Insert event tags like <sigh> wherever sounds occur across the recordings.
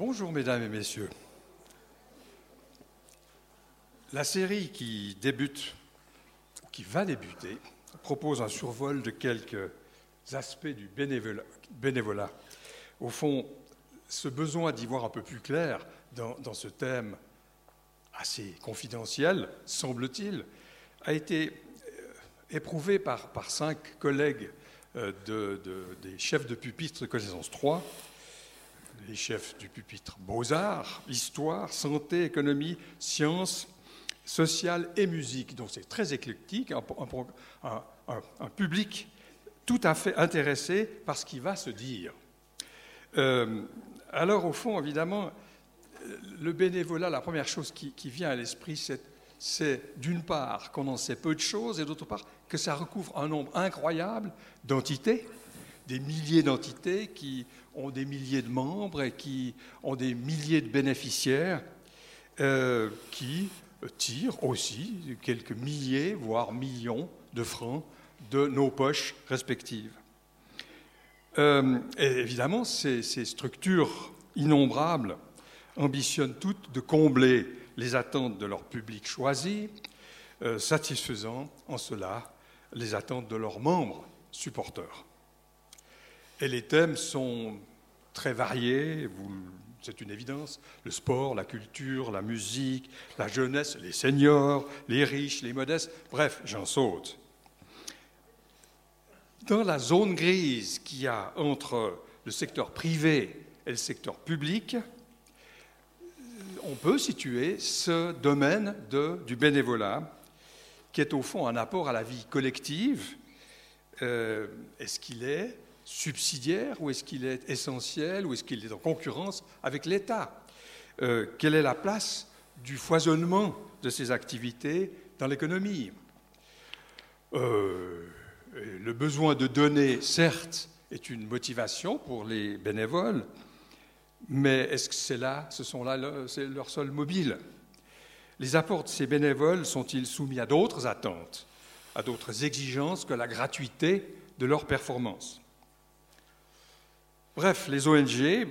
Bonjour mesdames et messieurs. La série qui débute, qui va débuter, propose un survol de quelques aspects du bénévolat. Au fond, ce besoin d'y voir un peu plus clair dans, ce thème assez confidentiel, semble-t-il, a été euh, éprouvé par, cinq collègues euh, de, des chefs de pupitre de connaissance 3, les chefs du pupitre Beaux-Arts, Histoire, Santé, Économie, Sciences, Sociales et Musique. Donc c'est très éclectique, un, public tout à fait intéressé par ce qui va se dire. Euh, alors au fond, évidemment, le bénévolat, la première chose qui, vient à l'esprit, c'est d'une part qu'on en sait peu de choses et d'autre part que ça recouvre un nombre incroyable d'entités, des milliers d'entités qui ont des milliers de membres et qui ont des milliers de bénéficiaires euh, qui tirent aussi quelques milliers, voire millions de francs de nos poches respectives. Euh, évidemment, ces, structures innombrables ambitionnent toutes de combler les attentes de leur public choisi, euh, satisfaisant en cela les attentes de leurs membres supporters. Et les thèmes sont très variés, c'est une évidence. Le sport, la culture, la musique, la jeunesse, les seniors, les riches, les modestes, bref, j'en saute. Dans la zone grise qu'il y a entre le secteur privé et le secteur public, on peut situer ce domaine du bénévolat, qui est au fond un apport à la vie collective. Euh, est-ce qu'il est subsidiaire ou est-ce qu'il est essentiel ou est-ce qu'il est en concurrence avec l'État? Euh, Quelle est la place du foisonnement de ces activités dans l'économie? Euh, Le besoin de donner, certes, est une motivation pour les bénévoles, mais est-ce que c'est là, ce sont là c'est leur seul mobile? Les apports de ces bénévoles sont-ils soumis à d'autres attentes, à d'autres exigences que la gratuité de leur performance? Bref, les ONG,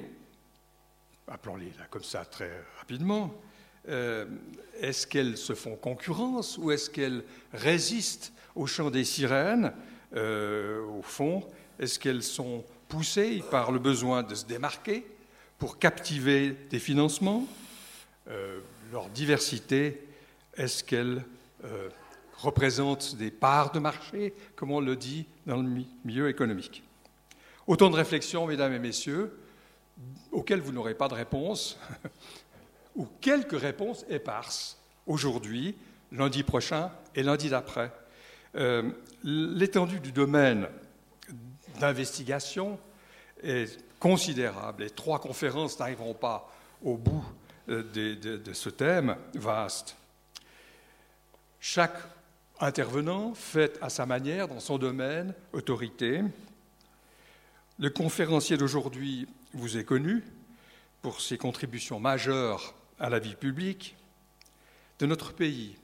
appelons-les là comme ça très rapidement, euh, est-ce qu'elles se font concurrence ou est-ce qu'elles résistent au chant des sirènes? Euh, Au fond, est-ce qu'elles sont poussées par le besoin de se démarquer pour captiver des financements? Euh, Leur diversité, est-ce qu'elle représente des parts de marché, comme on le dit dans le milieu économique? Autant de réflexions, mesdames et messieurs, auxquelles vous n'aurez pas de réponse, <laughs> ou quelques réponses éparses, aujourd'hui, lundi prochain et lundi d'après. Euh, l'étendue du domaine d'investigation est considérable et trois conférences n'arriveront pas au bout euh, de ce thème vaste. Chaque intervenant fait à sa manière, dans son domaine, autorité. Le conférencier d'aujourd'hui vous est connu pour ses contributions majeures à la vie publique de notre pays.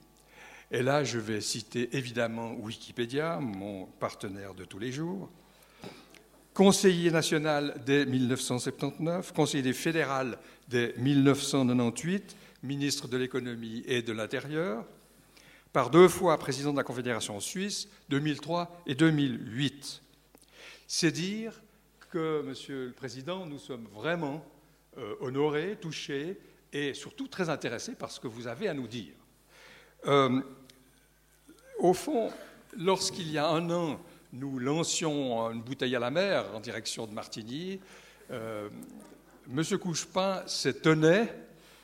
Et là, je vais citer évidemment Wikipédia, mon partenaire de tous les jours. Conseiller national dès 1979, conseiller fédéral dès 1998, ministre de l'économie et de l'intérieur, par deux fois président de la Confédération suisse, 2003 et 2008. C'est dire Monsieur le Président, nous sommes vraiment euh, honorés, touchés et surtout très intéressés par ce que vous avez à nous dire. Euh, au fond, lorsqu'il y a un an, nous lancions une bouteille à la mer en direction de Martigny, euh, Monsieur Couchepin s'étonnait.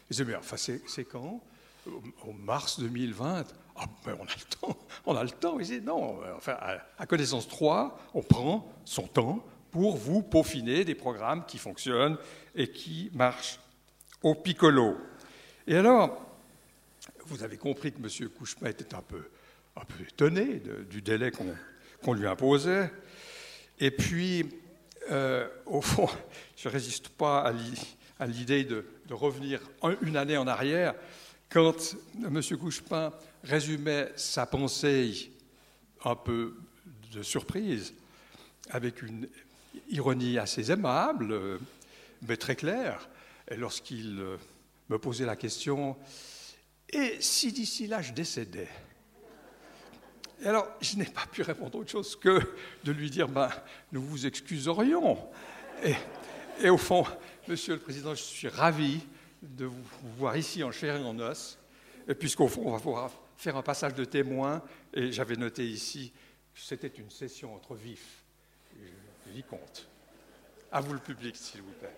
Il disait, mais enfin, c'est quand? Au mars 2020 ah, ben on a le temps, on a le temps. Il disait, non, enfin, à connaissance 3, on prend son temps, pour vous peaufiner des programmes qui fonctionnent et qui marchent au piccolo. Et alors, vous avez compris que M. Couchepin était un peu, étonné du délai qu'on lui imposait. Et puis, euh, au fond, <laughs> je ne résiste pas à l'idée de, de, revenir une année en arrière, quand M. Couchepin résumait sa pensée un peu de surprise, avec une ironie assez aimable, mais très claire. lorsqu'il euh, me posait la question Et si d'ici là je décédais? Et alors, je n'ai pas pu répondre autre chose que de lui dire ben, Nous vous excuserions. Et, et, au fond, Monsieur le Président, je suis ravi de vous voir ici en chair et en os, puisqu'au fond, on va pouvoir faire un passage de témoin. Et j'avais noté ici que c'était une session entre vifs et vicomtes. À vous le public, s'il vous plaît.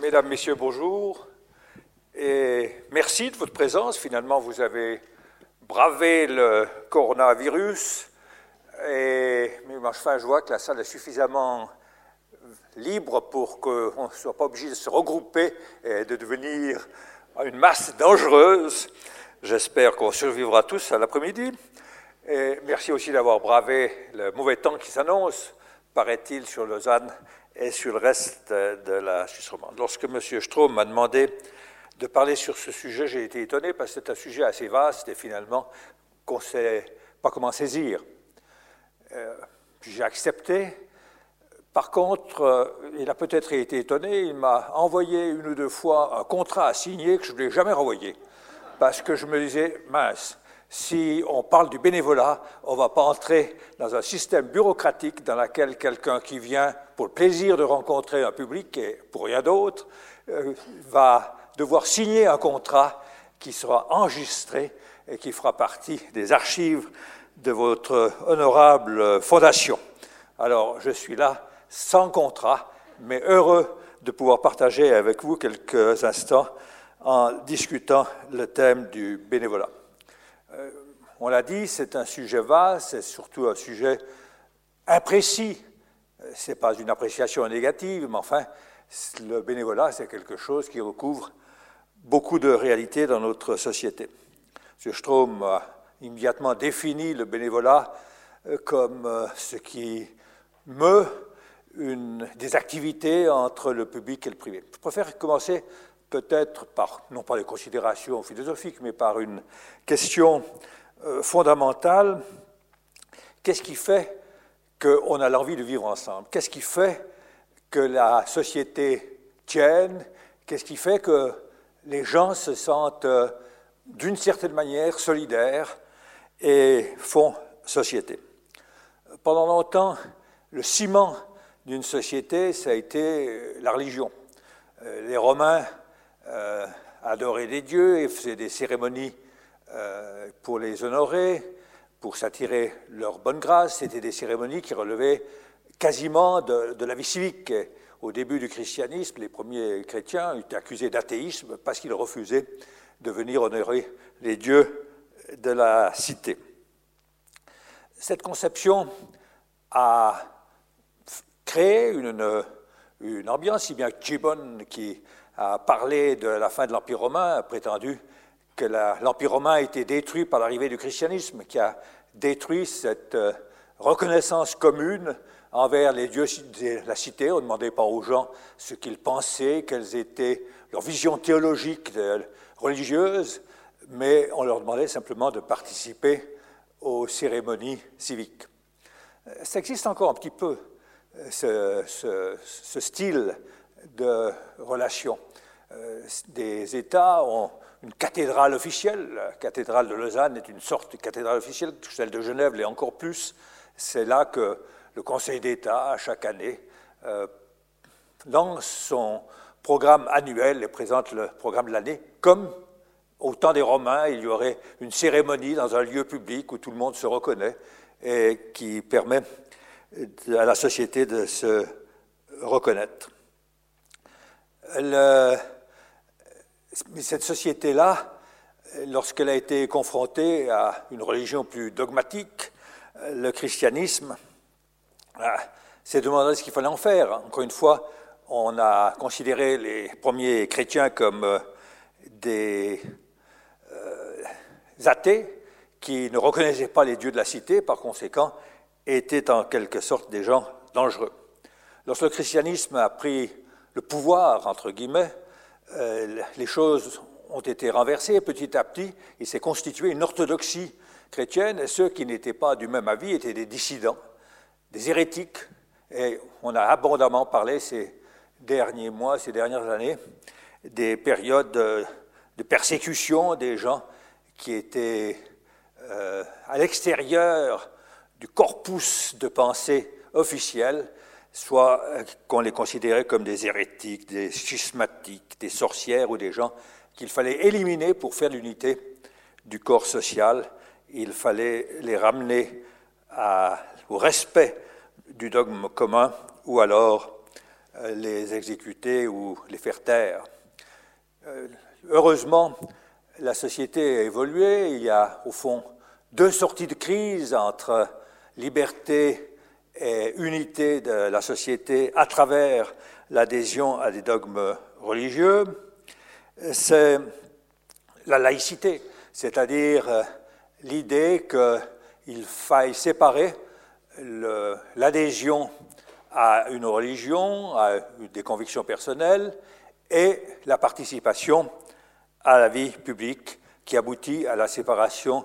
Mesdames, Messieurs, bonjour. Et merci de votre présence. Finalement, vous avez bravé le coronavirus. Et, mais enfin, je vois que la salle est suffisamment libre pour qu'on ne soit pas obligé de se regrouper et de devenir une masse dangereuse. J'espère qu'on survivra tous à l'après-midi. Et merci aussi d'avoir bravé le mauvais temps qui s'annonce, paraît-il, sur Lausanne et sur le reste de la Suisse romande. Lorsque M. Strom m'a demandé de parler sur ce sujet, j'ai été étonné parce que c'est un sujet assez vaste et finalement qu'on ne sait pas comment saisir. Euh, j'ai accepté. Par contre, euh, il a peut-être été étonné, il m'a envoyé une ou deux fois un contrat à signer que je ne lui ai jamais renvoyé. Parce que je me disais, mince, si on parle du bénévolat, on ne va pas entrer dans un système bureaucratique dans lequel quelqu'un qui vient pour le plaisir de rencontrer un public et pour rien d'autre euh, va devoir signer un contrat qui sera enregistré et qui fera partie des archives de votre honorable fondation. Alors, je suis là sans contrat, mais heureux de pouvoir partager avec vous quelques instants en discutant le thème du bénévolat. Euh, on l'a dit, c'est un sujet vaste, c'est surtout un sujet imprécis. Ce n'est pas une appréciation négative, mais enfin, le bénévolat, c'est quelque chose qui recouvre beaucoup de réalités dans notre société. M. Strom a immédiatement défini le bénévolat euh, comme euh, ce qui meut des activités entre le public et le privé. Je préfère commencer peut-être par, non pas des considérations philosophiques, mais par une question euh, fondamentale. Qu'est-ce qui fait qu'on a l'envie de vivre ensemble? Qu'est-ce qui fait que la société tienne? Qu'est-ce qui fait que les gens se sentent euh, d'une certaine manière solidaires et font société? Pendant longtemps, le ciment d'une société, ça a été euh, la religion. Les Romains adoraient des dieux et faisaient des cérémonies pour les honorer, pour s'attirer leur bonne grâce. C'était des cérémonies qui relevaient quasiment de, de la vie civique. Au début du christianisme, les premiers chrétiens étaient accusés d'athéisme parce qu'ils refusaient de venir honorer les dieux de la cité. Cette conception a créé une, une ambiance, si bien que Gibbon, qui a parlé de la fin de l'Empire romain, a prétendu que l'Empire romain a été détruit par l'arrivée du christianisme, qui a détruit cette euh, reconnaissance commune envers les dieux de la cité. On ne demandait pas aux gens ce qu'ils pensaient, quelles étaient leurs visions théologiques, religieuses, mais on leur demandait simplement de participer aux cérémonies civiques. Ça existe encore un petit peu, ce style de relation. Des États ont une cathédrale officielle. La cathédrale de Lausanne est une sorte de cathédrale officielle, celle de Genève l'est encore plus. C'est là que le Conseil d'État, chaque année, euh, lance son programme annuel et présente le programme de l'année, comme au temps des Romains, il y aurait une cérémonie dans un lieu public où tout le monde se reconnaît et qui permet à la société de se reconnaître. Cette société-là, lorsqu'elle a été confrontée à une religion plus dogmatique, le christianisme, ah, c'est demander ce qu'il fallait en faire. Encore une fois, on a considéré les premiers chrétiens comme euh, des euh, athées qui ne reconnaissaient pas les dieux de la cité, par conséquent, étaient en quelque sorte des gens dangereux. Lorsque le christianisme a pris le pouvoir, entre guillemets, euh, les choses ont été renversées petit à petit. Il s'est constitué une orthodoxie chrétienne, et ceux qui n'étaient pas du même avis étaient des dissidents des hérétiques, et on a abondamment parlé ces derniers mois, ces dernières années, des périodes de, persécution des gens qui étaient euh, à l'extérieur du corpus de pensée officiel, soit euh, qu'on les considérait comme des hérétiques, des schismatiques, des sorcières ou des gens qu'il fallait éliminer pour faire l'unité du corps social. Il fallait les ramener au respect du dogme commun ou alors euh, les exécuter ou les faire taire. Euh, heureusement, la société a évolué. Il y a au fond deux sorties de crise entre liberté et unité de la société à travers l'adhésion à des dogmes religieux. C'est la laïcité, c'est-à-dire euh, l'idée qu'il faille séparer l'adhésion à une religion, à des convictions personnelles, et la participation à la vie publique qui aboutit à la séparation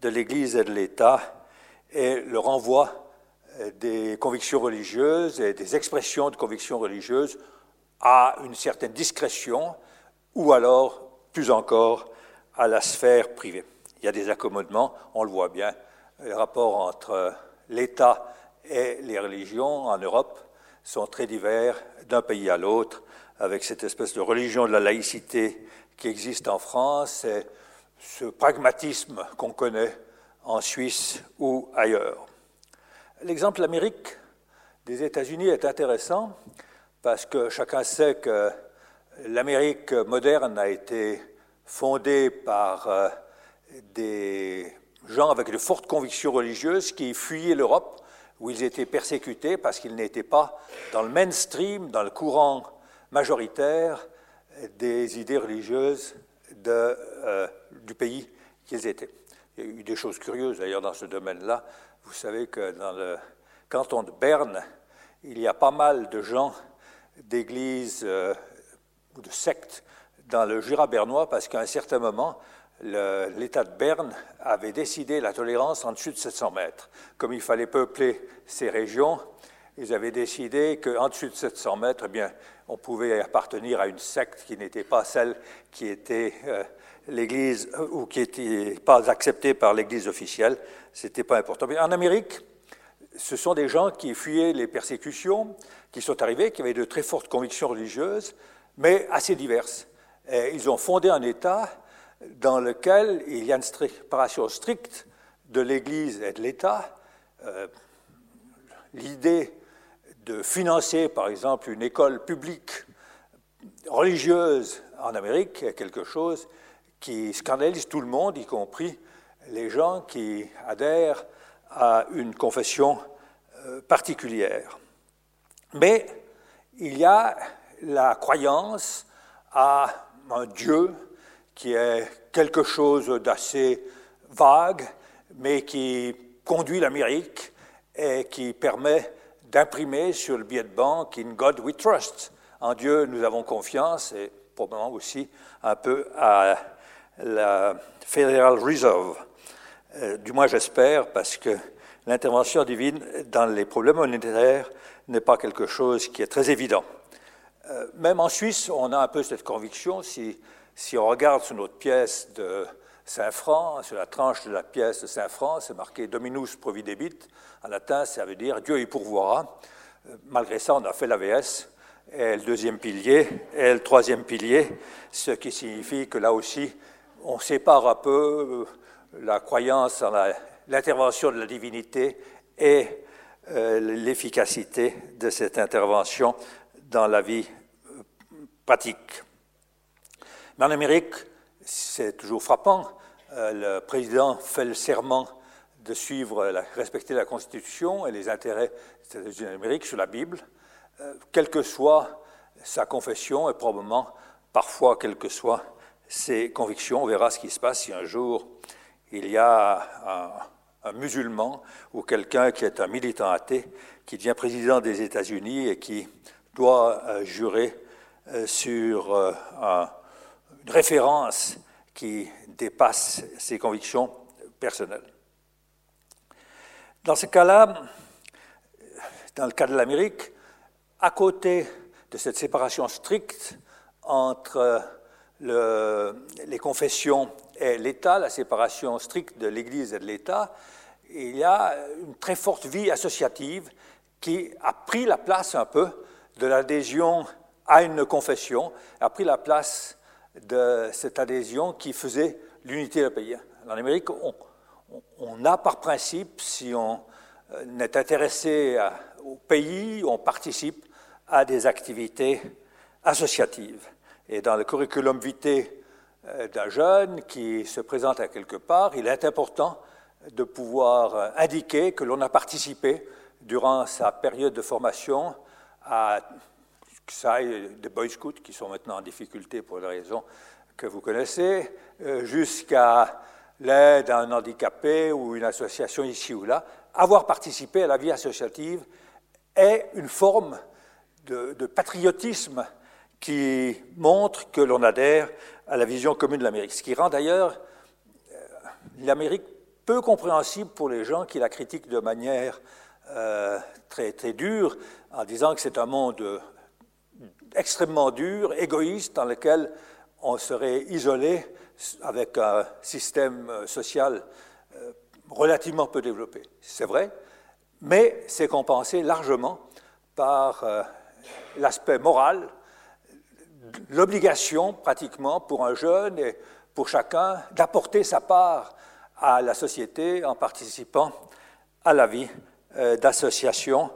de l'Église et de l'État et le renvoi des convictions religieuses et des expressions de convictions religieuses à une certaine discrétion ou alors, plus encore, à la sphère privée. Il y a des accommodements, on le voit bien, les rapports entre l'État et les religions en Europe sont très divers d'un pays à l'autre, avec cette espèce de religion de la laïcité qui existe en France et ce pragmatisme qu'on connaît en Suisse ou ailleurs. L'exemple Amérique des États-Unis est intéressant parce que chacun sait que l'Amérique moderne a été fondée par euh, des gens avec de fortes convictions religieuses qui fuyaient l'Europe où ils étaient persécutés parce qu'ils n'étaient pas dans le mainstream, dans le courant majoritaire des idées religieuses euh, du pays qu'ils étaient. Il y a eu des choses curieuses d'ailleurs dans ce domaine-là. Vous savez que dans le canton de Berne, il y a pas mal de gens d'églises euh, ou de sectes dans le Jura bernois parce qu'à un certain moment, l'État de Berne avait décidé la tolérance en dessus de 700 mètres. Comme il fallait peupler ces régions, ils avaient décidé qu'en dessus de 700 mètres, eh bien, on pouvait appartenir à une secte qui n'était pas celle qui était euh, l'Église euh, ou qui n'était pas acceptée par l'Église officielle. Ce n'était pas important. Mais en Amérique, ce sont des gens qui fuyaient les persécutions, qui sont arrivés, qui avaient de très fortes convictions religieuses, mais assez diverses. Ils ont fondé un État dans lequel il y a une séparation stricte de l'Église et de l'État. Euh, l'idée de financer, par exemple, une école publique religieuse en Amérique est quelque chose qui scandalise tout le monde, y compris les gens qui adhèrent à une confession euh, particulière. Mais il y a la croyance à un Dieu qui est quelque chose d'assez vague, mais qui conduit l'Amérique et qui permet d'imprimer sur le billet de banque In God We Trust. En Dieu, nous avons confiance et probablement aussi un peu à la Federal Reserve. Euh, du moins, j'espère, parce que l'intervention divine dans les problèmes monétaires n'est pas quelque chose qui est très évident. Euh, même en Suisse, on a un peu cette conviction, si si on regarde sur notre pièce de Saint-Franc, sur la tranche de la pièce de Saint-Franc, c'est marqué Dominus providebit. En latin, ça veut dire Dieu y pourvoira. Euh, malgré ça, on a fait l'AVS, et le deuxième pilier, et le troisième pilier, ce qui signifie que là aussi, on sépare un peu euh, la croyance en l'intervention de la divinité et euh, l'efficacité de cette intervention dans la vie pratique. Mais en Amérique, c'est toujours frappant. Euh, le président fait le serment de suivre, respecter la Constitution et les intérêts des États-Unis d'Amérique sur la Bible, euh, quelle que soit sa confession et probablement, parfois, quelles que soient ses convictions. On verra ce qui se passe si un jour il y a un, musulman ou quelqu'un qui est un militant athée qui devient président des États-Unis et qui doit euh, jurer sur un référence qui dépasse ses convictions personnelles. Dans ce cas-là, dans le cas de l'Amérique, à côté de cette séparation stricte entre les confessions et l'État, la séparation stricte de l'Église et de l'État, il y a une très forte vie associative qui a pris la place un peu de l'adhésion à une confession, a pris la place de cette adhésion qui faisait l'unité du pays. En Amérique, on, a par principe, si on euh, est intéressé au pays, on participe à des activités associatives. Et dans le curriculum vitae euh, d'un jeune qui se présente à quelque part, il est important de pouvoir euh, indiquer que l'on a participé durant sa période de formation à ça des Boy Scouts qui sont maintenant en difficulté pour les raisons que vous connaissez, euh, jusqu'à l'aide à un handicapé ou une association ici ou là, avoir participé à la vie associative est une forme de, de patriotisme qui montre que l'on adhère à la vision commune de l'Amérique. Ce qui rend d'ailleurs euh, l'Amérique peu compréhensible pour les gens qui la critiquent de manière euh, très, très dure, en disant que c'est un monde extrêmement dur, égoïste, dans lequel on serait isolé avec un système social euh, relativement peu développé. C'est vrai, mais c'est compensé largement par euh, l'aspect moral, l'obligation pratiquement pour un jeune et pour chacun d'apporter sa part à la société en participant à la vie euh, d'association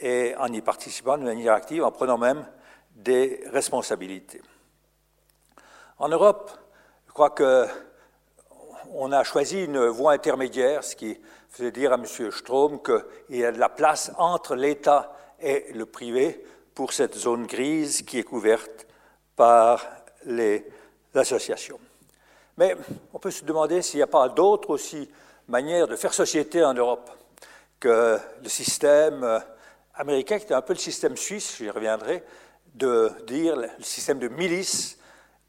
et en y participant de manière active, en prenant même des responsabilités. En Europe, je crois qu'on a choisi une voie intermédiaire, ce qui faisait dire à M. Strom qu'il y a de la place entre l'État et le privé pour cette zone grise qui est couverte par les associations. Mais on peut se demander s'il n'y a pas d'autres aussi manières de faire société en Europe que le système américain, qui était un peu le système suisse, j'y reviendrai, de dire le système de milice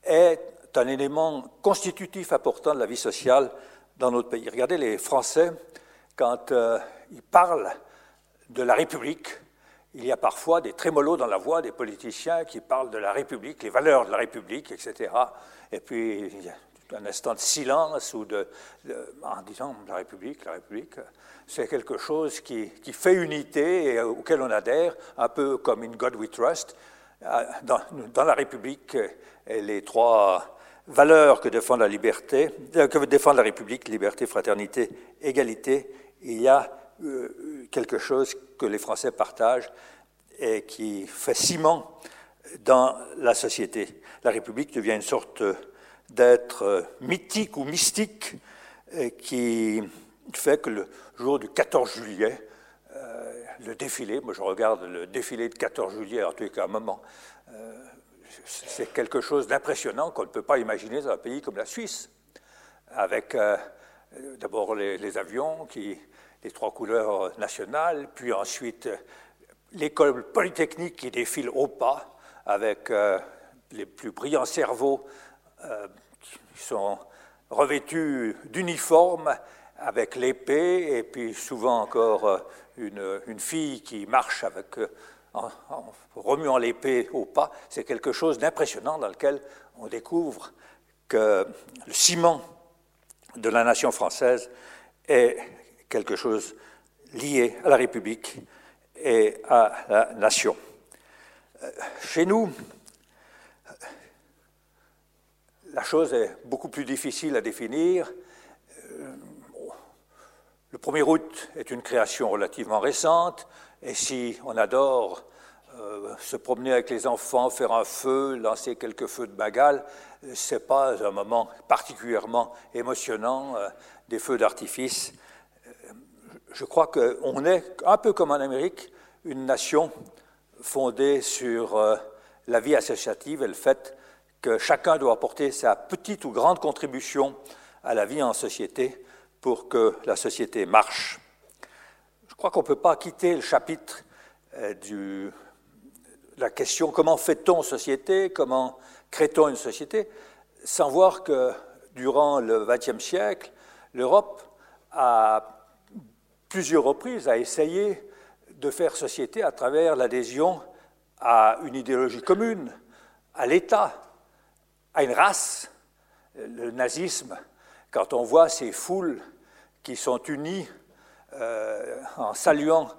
est un élément constitutif important de la vie sociale dans notre pays. Regardez les Français, quand euh, ils parlent de la République, il y a parfois des trémolos dans la voix des politiciens qui parlent de la République, les valeurs de la République, etc. Et puis, il y a un instant de silence ou de, en disant la République, la République, c'est quelque chose qui, qui, fait unité et auquel on adhère, un peu comme in God we trust. Euh, dans, la République, les trois valeurs que défend la liberté, euh, que défend la République, liberté, fraternité, égalité, il y a euh, quelque chose que les Français partagent et qui fait ciment dans la société. La République devient une sorte d'être mythique ou mystique qui fait que le jour du 14 juillet, le défilé, moi je regarde le défilé de 14 juillet, en tout cas un moment, euh, c'est quelque chose d'impressionnant qu'on ne peut pas imaginer dans un pays comme la Suisse, avec euh, d'abord les, avions, qui, les trois couleurs nationales, puis ensuite l'école polytechnique qui défile au pas, avec euh, les plus brillants cerveaux qui sont revêtus d'uniformes avec l'épée, et puis souvent encore une, fille qui marche avec, euh, en, remuant l'épée au pas, c'est quelque chose d'impressionnant dans lequel on découvre que le ciment de la nation française est quelque chose lié à la République et à la nation. Euh, chez nous, la chose est beaucoup plus difficile à définir. Le 1er août est une création relativement récente, et si on adore euh, se promener avec les enfants, faire un feu, lancer quelques feux de bagal, ce n'est pas un moment particulièrement émotionnant, euh, des feux d'artifice. Euh, je crois qu'on est, un peu comme en Amérique, une nation fondée sur la vie associative et le fait que chacun doit apporter sa petite ou grande contribution à la vie en société pour que la société marche. Je crois qu'on ne peut pas quitter le chapitre euh, de la question comment fait-on société, comment crée-t-on une société, sans voir que durant le XXe siècle, l'Europe a plusieurs reprises essayé de faire société à travers l'adhésion à une idéologie commune, à l'État, à une race. Le nazisme, quand on voit ces foules qui sont unies euh, en saluant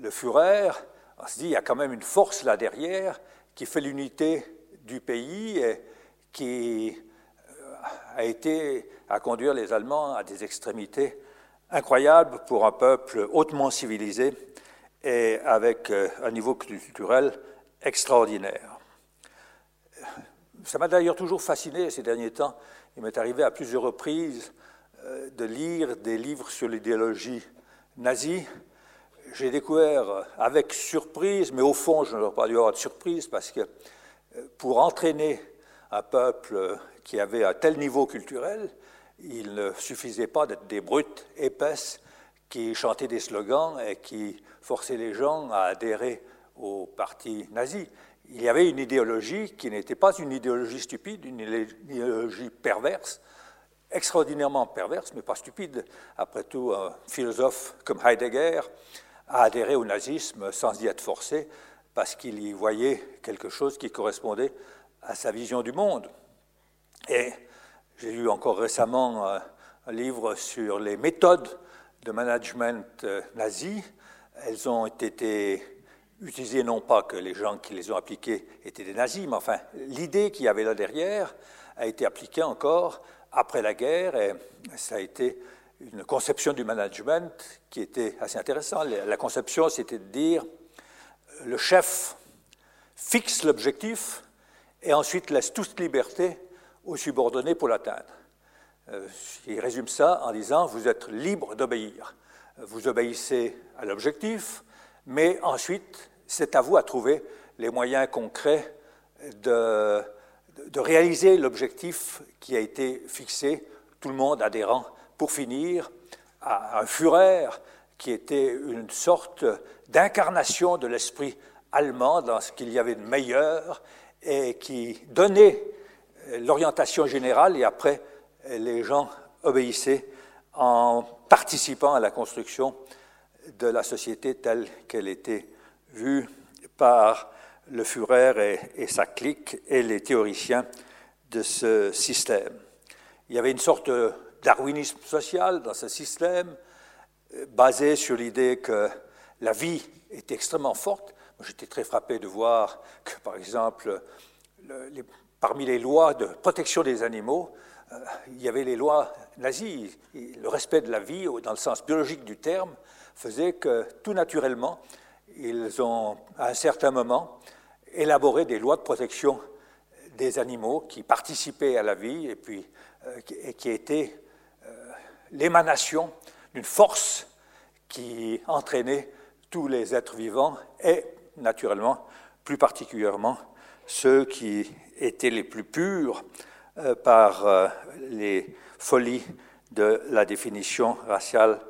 le Führer, on se dit il y a quand même une force là derrière qui fait l'unité du pays et qui euh, a été à conduire les Allemands à des extrémités incroyables pour un peuple hautement civilisé et avec euh, un niveau culturel extraordinaire. Ça m'a d'ailleurs toujours fasciné ces derniers temps. Il m'est arrivé à plusieurs reprises euh, de lire des livres sur l'idéologie nazie. J'ai découvert avec surprise, mais au fond, je n'aurais pas dû avoir de surprise, parce que euh, pour entraîner un peuple qui avait un tel niveau culturel, il ne suffisait pas d'être des brutes épaisses qui chantaient des slogans et qui forçaient les gens à adhérer au parti nazi. Il y avait une idéologie qui n'était pas une idéologie stupide, une idéologie perverse, extraordinairement perverse, mais pas stupide. Après tout, un philosophe comme Heidegger a adhéré au nazisme sans y être forcé, parce qu'il y voyait quelque chose qui correspondait à sa vision du monde. Et j'ai lu encore récemment un, livre sur les méthodes de management euh, nazi. Elles ont été utilisées non pas que les gens qui les ont appliquées étaient des nazis, mais enfin, l'idée qu'il y avait là derrière a été appliquée encore après la guerre et ça a été une conception du management qui était assez intéressante. La conception, c'était de dire le chef fixe l'objectif et ensuite laisse toute liberté aux subordonnés pour l'atteindre. Euh, il résume ça en disant vous êtes libre d'obéir. Vous obéissez à l'objectif, mais ensuite c'est à vous à trouver les moyens concrets de, réaliser l'objectif qui a été fixé, tout le monde adhérent, pour finir à un Führer qui était une sorte d'incarnation de l'esprit allemand dans ce qu'il y avait de meilleur et qui donnait l'orientation générale et après les gens obéissaient en participant à la construction de la société telle qu'elle était vue par le Führer et, sa clique et les théoriciens de ce système. Il y avait une sorte de darwinisme social dans ce système, basé sur l'idée que la vie est extrêmement forte. J'étais très frappé de voir que, par exemple, parmi les lois de protection des animaux, euh, il y avait les lois nazies. Le respect de la vie, dans le sens biologique du terme, faisait que tout naturellement, ils ont, à un certain moment, élaboré des lois de protection des animaux qui participaient à la vie et, puis, euh, qui étaient euh, l'émanation d'une force qui entraînait tous les êtres vivants et, naturellement, plus particulièrement ceux qui étaient les plus purs euh, par les folies de la définition raciale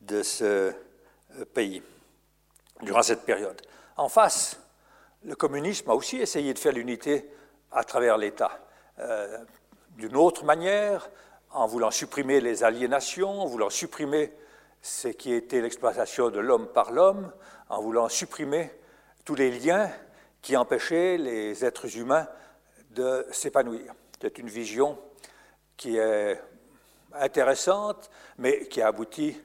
de ce pays durant cette période. En face, le communisme a aussi essayé de faire l'unité à travers l'État. D'une autre manière, en voulant supprimer les aliénations, en voulant supprimer ce qui était l'exploitation de l'homme par l'homme, en voulant supprimer tous les liens qui empêchaient les êtres humains de s'épanouir. C'est une vision qui est intéressante, mais qui a abouti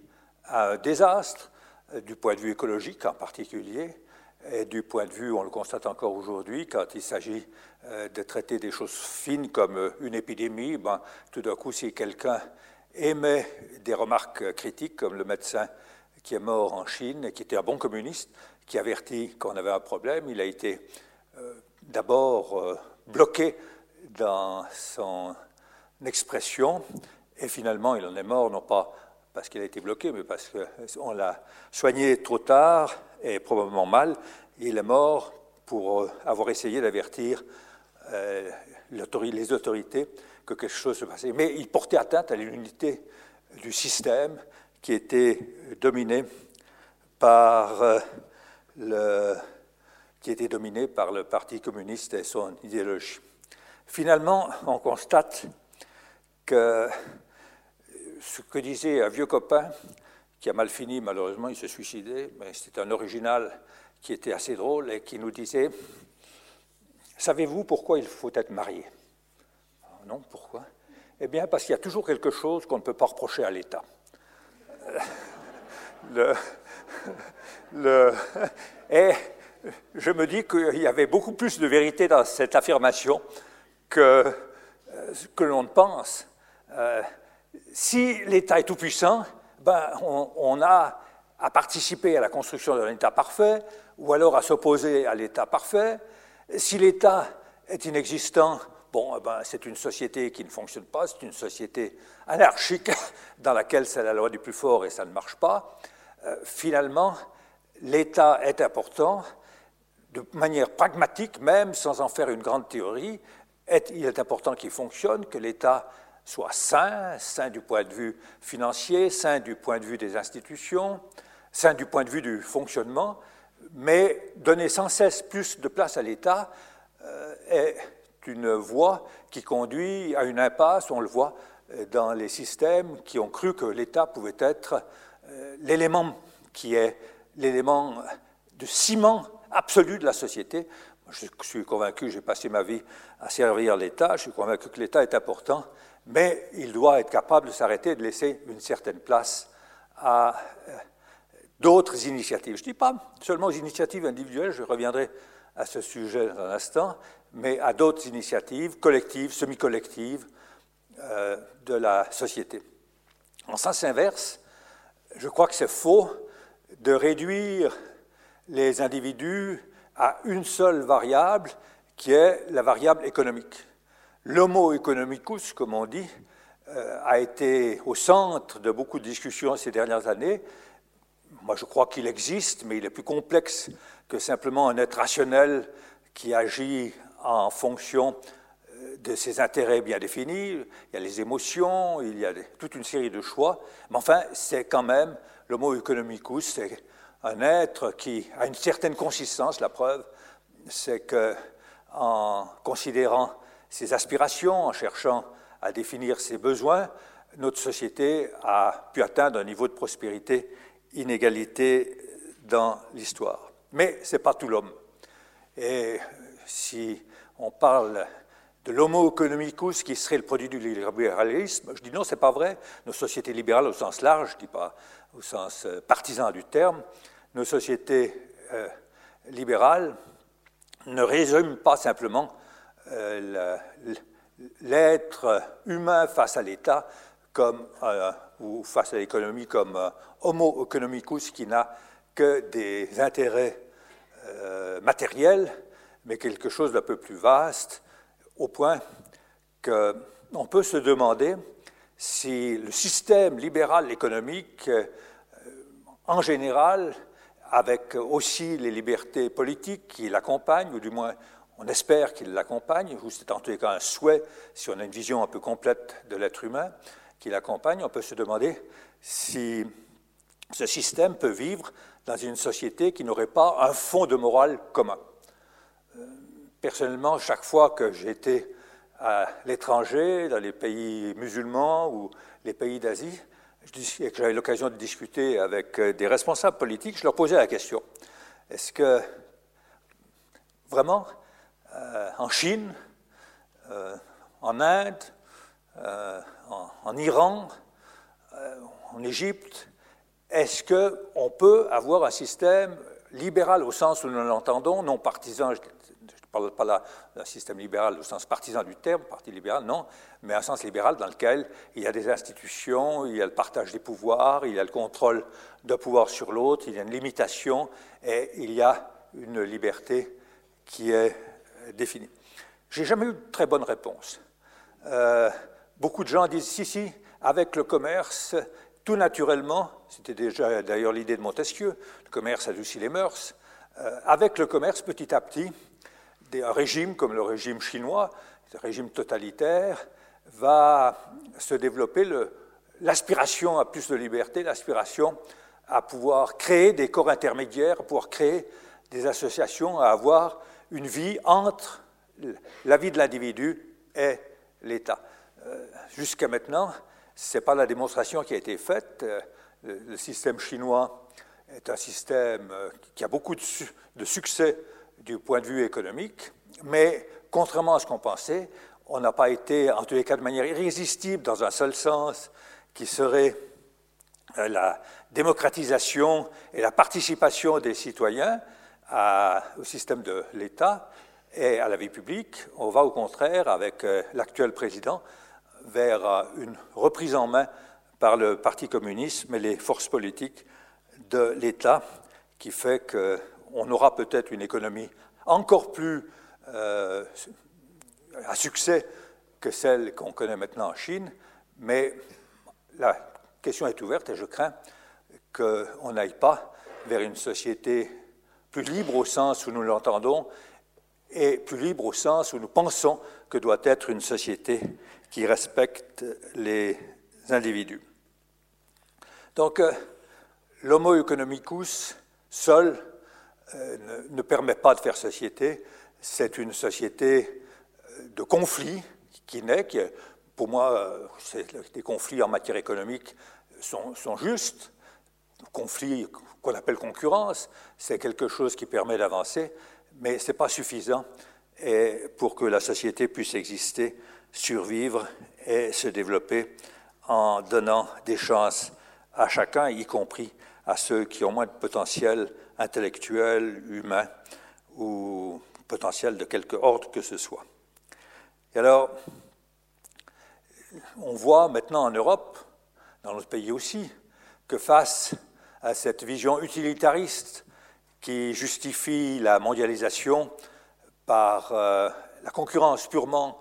à un désastre euh, du point de vue écologique en particulier, et du point de vue, on le constate encore aujourd'hui, quand il s'agit euh, de traiter des choses fines comme euh, une épidémie, ben, tout d'un coup, si quelqu'un émet des remarques critiques, comme le médecin qui est mort en Chine qui était un bon communiste, qui avertit qu'on avait un problème, il a été d'abord bloqué dans son expression, et finalement il en est mort, non pas parce qu'il a été bloqué, mais parce qu'on l'a soigné trop tard et probablement mal. Il est mort pour avoir essayé d'avertir euh, les autorités que quelque chose se passait. Mais il portait atteinte à l'unité du système qui était dominé euh, le qui était dominé par le Parti communiste et son idéologie. Finalement, on constate que ce que disait un vieux copain qui a mal fini, malheureusement, il s'est suicidé, mais c'était un original qui était assez drôle et qui nous disait Savez-vous pourquoi il faut être marié? Non, pourquoi? Eh bien, parce qu'il y a toujours quelque chose qu'on ne peut pas reprocher à l'État. Le, et je me dis qu'il y avait beaucoup plus de vérité dans cette affirmation que, euh, que l'on ne pense. Euh, si l'État est tout-puissant, ben, on, a à participer à la construction d'un État parfait, ou alors à s'opposer à l'État parfait. Si l'État est inexistant, bon, ben, c'est une société qui ne fonctionne pas, c'est une société anarchique <laughs> dans laquelle c'est la loi du plus fort et ça ne marche pas. Euh, finalement, l'État est important, de manière pragmatique même, sans en faire une grande théorie. il est important qu'il fonctionne, que l'État soit sain, sain du point de vue financier, sain du point de vue des institutions, sain du point de vue du fonctionnement, mais donner sans cesse plus de place à l'État euh, est une voie qui conduit à une impasse, on le voit euh, dans les systèmes qui ont cru que l'État pouvait être euh, l'élément qui est l'élément de ciment absolu de la société. Je suis convaincu, j'ai passé ma vie à servir l'État, je suis convaincu que l'État est important, mais il doit être capable de s'arrêter de laisser une certaine place à euh, d'autres initiatives. Je ne dis pas seulement aux initiatives individuelles, je reviendrai à ce sujet dans un instant, mais à d'autres initiatives collectives, semi-collectives euh, de la société. En sens inverse, je crois que c'est faux de réduire les individus à une seule variable qui est la variable économique. L'homo economicus, comme on dit, euh, a été au centre de beaucoup de discussions ces dernières années. Moi, je crois qu'il existe, mais il est plus complexe que simplement un être rationnel qui agit en fonction euh, de ses intérêts bien définis. Il y a les émotions, il y a toute une série de choix. Mais enfin, c'est quand même, l'homo economicus, c'est un être qui a une certaine consistance. La preuve, c'est que en considérant ses aspirations, en cherchant à définir ses besoins, notre société a pu atteindre un niveau de prospérité inégalité dans l'histoire. Mais ce n'est pas tout l'homme. Et si on parle de l'homo economicus qui serait le produit du libéralisme, je dis non, ce n'est pas vrai. Nos sociétés libérales au sens large, je ne dis pas au sens euh, partisan du terme, nos sociétés euh, libérales ne résument pas simplement euh, l'être humain face à l'État comme, euh, ou face à l'économie comme euh, homo economicus qui n'a que des intérêts matériels, mais quelque chose d'un peu plus vaste, au point qu'on peut se demander si le système libéral économique, en général, avec aussi les libertés politiques qui l'accompagnent, ou du moins on espère qu'il l'accompagne, ou c'est en tout cas un souhait, si on a une vision un peu complète de l'être humain, qui l'accompagne, on peut se demander si ce système peut vivre dans une société qui n'aurait pas un fond de morale commun. Euh, personnellement, chaque fois que j'étais à l'étranger, dans les pays musulmans ou les pays d'Asie, et que j'avais l'occasion de discuter avec euh, des responsables politiques, je leur posais la question. Est-ce que vraiment euh, en Chine, euh, en Inde, en, Iran, en Égypte, est-ce qu'on peut avoir un système libéral au sens où nous l'entendons, non partisan, parle pas là d'un système libéral au sens partisan du terme, parti libéral, non, mais un sens libéral dans lequel il y a des institutions, il y a le partage des pouvoirs, il y a le contrôle d'un pouvoir sur l'autre, il y a une limitation et il y a une liberté qui est définie. J'ai jamais eu de très bonne réponse. Euh, beaucoup de gens disent si, si, avec le commerce, tout naturellement, c'était déjà d'ailleurs l'idée de Montesquieu, le commerce adoucit les mœurs, euh, avec le commerce, petit à petit, un régime comme le régime chinois, un régime totalitaire, va se développer l'aspiration à plus de liberté, l'aspiration à pouvoir créer des corps intermédiaires, à pouvoir créer des associations, à avoir une vie entre la vie de l'individu et l'État. Euh, jusqu'à maintenant, ce n'est pas la démonstration qui a été faite. Euh, le système chinois est un système euh, qui a beaucoup de, succès du point de vue économique, mais contrairement à ce qu'on pensait, on n'a pas été, en tous les cas, de manière irrésistible dans un seul sens, qui serait la démocratisation et la participation des citoyens au système de l'État et à la vie publique. On va au contraire, avec euh, l'actuel président, vers une reprise en main par le Parti communiste et les forces politiques de l'État, qui fait qu'on aura peut-être une économie encore plus euh, à succès que celle qu'on connaît maintenant en Chine, mais la question est ouverte et je crains qu'on n'aille pas vers une société plus libre au sens où nous l'entendons et plus libre au sens où nous pensons que doit être une société qui respecte les individus. Donc, euh, l'homo economicus seul euh, ne, permet pas de faire société. C'est une société euh, de conflits qui naît. Qui, pour moi, des conflits en matière économique sont justes. Conflits qu'on appelle concurrence, c'est quelque chose qui permet d'avancer, mais ce n'est pas suffisant pour que la société puisse exister, survivre et se développer en donnant des chances à chacun, y compris à ceux qui ont moins de potentiel intellectuel, humain ou potentiel de quelque ordre que ce soit. Et alors, on voit maintenant en Europe, dans notre pays aussi, que face à cette vision utilitariste qui justifie la mondialisation par euh, la concurrence purement,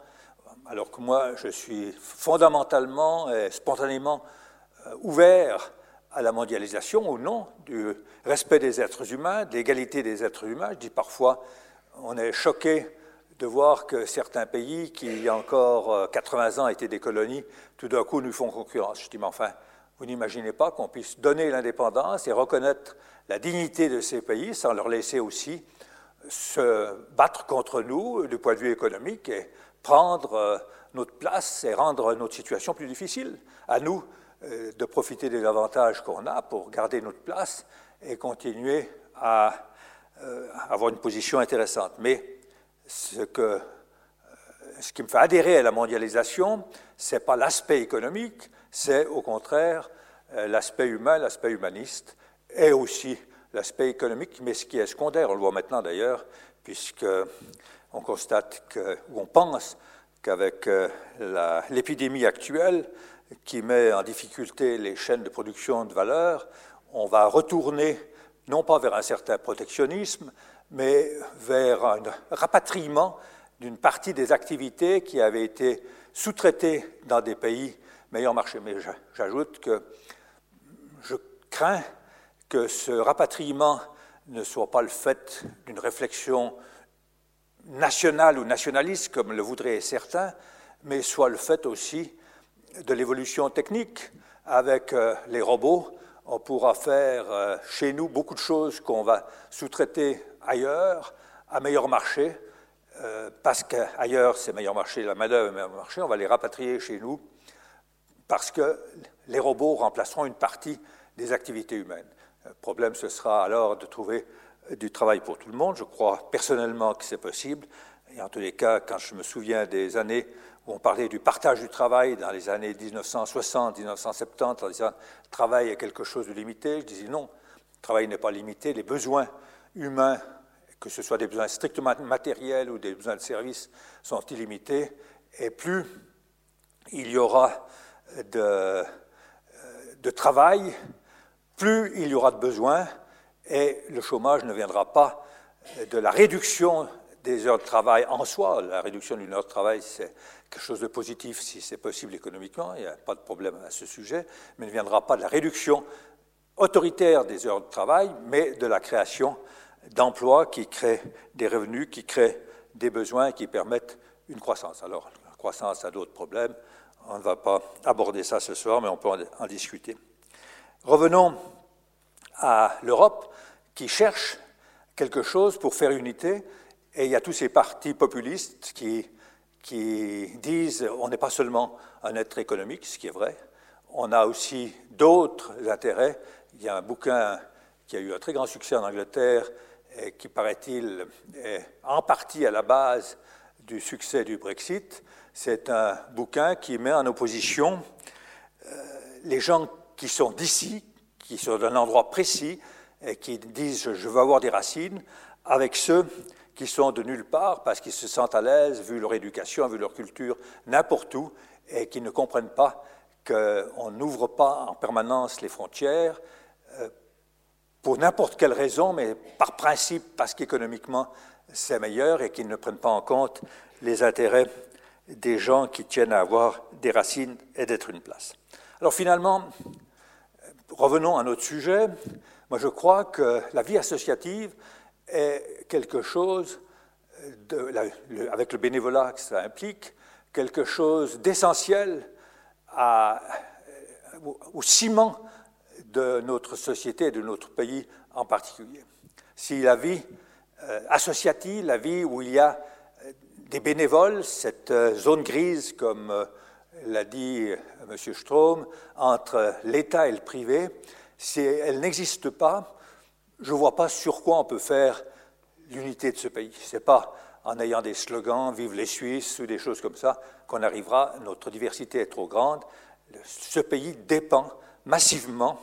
alors que moi je suis fondamentalement et spontanément euh, ouvert à la mondialisation au nom du respect des êtres humains, de l'égalité des êtres humains. Je dis parfois, on est choqué de voir que certains pays qui, il y a encore 80 euh, ans, étaient des colonies, tout d'un coup nous font concurrence. Je dis, mais enfin, vous n'imaginez pas qu'on puisse donner l'indépendance et reconnaître la dignité de ces pays sans leur laisser aussi se battre contre nous du point de vue économique et prendre euh, notre place et rendre notre situation plus difficile. À nous euh, de profiter des avantages qu'on a pour garder notre place et continuer à euh, avoir une position intéressante. Mais ce, que, ce qui me fait adhérer à la mondialisation, ce n'est pas l'aspect économique, c'est au contraire l'aspect humain, l'aspect humaniste, et aussi l'aspect économique, mais ce qui est secondaire, on le voit maintenant d'ailleurs, puisqu'on constate que, ou on pense qu'avec l'épidémie actuelle, qui met en difficulté les chaînes de production de valeur, on va retourner non pas vers un certain protectionnisme, mais vers un rapatriement d'une partie des activités qui avaient été sous-traitées dans des pays meilleurs marchés. Mais j'ajoute que je crains que ce rapatriement ne soit pas le fait d'une réflexion nationale ou nationaliste, comme le voudraient certains, mais soit le fait aussi de l'évolution technique. Avec euh, les robots, on pourra faire euh, chez nous beaucoup de choses qu'on va sous-traiter ailleurs, à meilleur marché, euh, parce qu'ailleurs c'est meilleur marché, la main-d'œuvre est meilleur marché, on va les rapatrier chez nous, parce que les robots remplaceront une partie des activités humaines. Le problème, ce sera alors de trouver du travail pour tout le monde. Je crois personnellement que c'est possible. Et en tous les cas, quand je me souviens des années où on parlait du partage du travail dans les années 1960, 1970, en disant travail est quelque chose de limité. Je disais non, le travail n'est pas limité. Les besoins humains, que ce soit des besoins strictement matériels ou des besoins de services, sont illimités. Et plus il y aura de, travail, plus il y aura de besoins, et le chômage ne viendra pas de la réduction des heures de travail en soi. La réduction d'une heure de travail, c'est quelque chose de positif si c'est possible économiquement, il n'y a pas de problème à ce sujet, mais ne viendra pas de la réduction autoritaire des heures de travail, mais de la création d'emplois qui créent des revenus, qui créent des besoins, qui permettent une croissance. Alors, la croissance a d'autres problèmes, on ne va pas aborder ça ce soir, mais on peut en discuter. Revenons à l'Europe qui cherche quelque chose pour faire unité, et il y a tous ces partis populistes qui qui disent on n'est pas seulement un être économique, ce qui est vrai, on a aussi d'autres intérêts. Il y a un bouquin qui a eu un très grand succès en Angleterre et qui, paraît-il, en partie à la base du succès du Brexit. C'est un bouquin qui met en opposition euh, les gens qui sont d'ici, qui sont d'un endroit précis et qui disent je veux avoir des racines, avec ceux qui sont de nulle part parce qu'ils se sentent à l'aise, vu leur éducation, vu leur culture, n'importe où, et qui ne comprennent pas qu'on n'ouvre pas en permanence les frontières euh, pour n'importe quelle raison, mais par principe parce qu'économiquement c'est meilleur et qu'ils ne prennent pas en compte les intérêts des gens qui tiennent à avoir des racines et d'être une place. Alors finalement, revenons à notre sujet. Moi je crois que la vie associative est quelque chose, avec le bénévolat que ça implique, quelque chose d'essentiel au ciment de notre société et de notre pays en particulier. Si la vie euh, associative, la vie où il y a euh, des bénévoles, cette euh, zone grise, comme l'a dit M. Strom, entre l'État et le privé, si elle n'existe pas, je ne vois pas sur quoi on peut faire l'unité de ce pays. Ce n'est pas en ayant des slogans, vive les Suisses ou des choses comme ça, qu'on arrivera, notre diversité est trop grande. Ce pays dépend massivement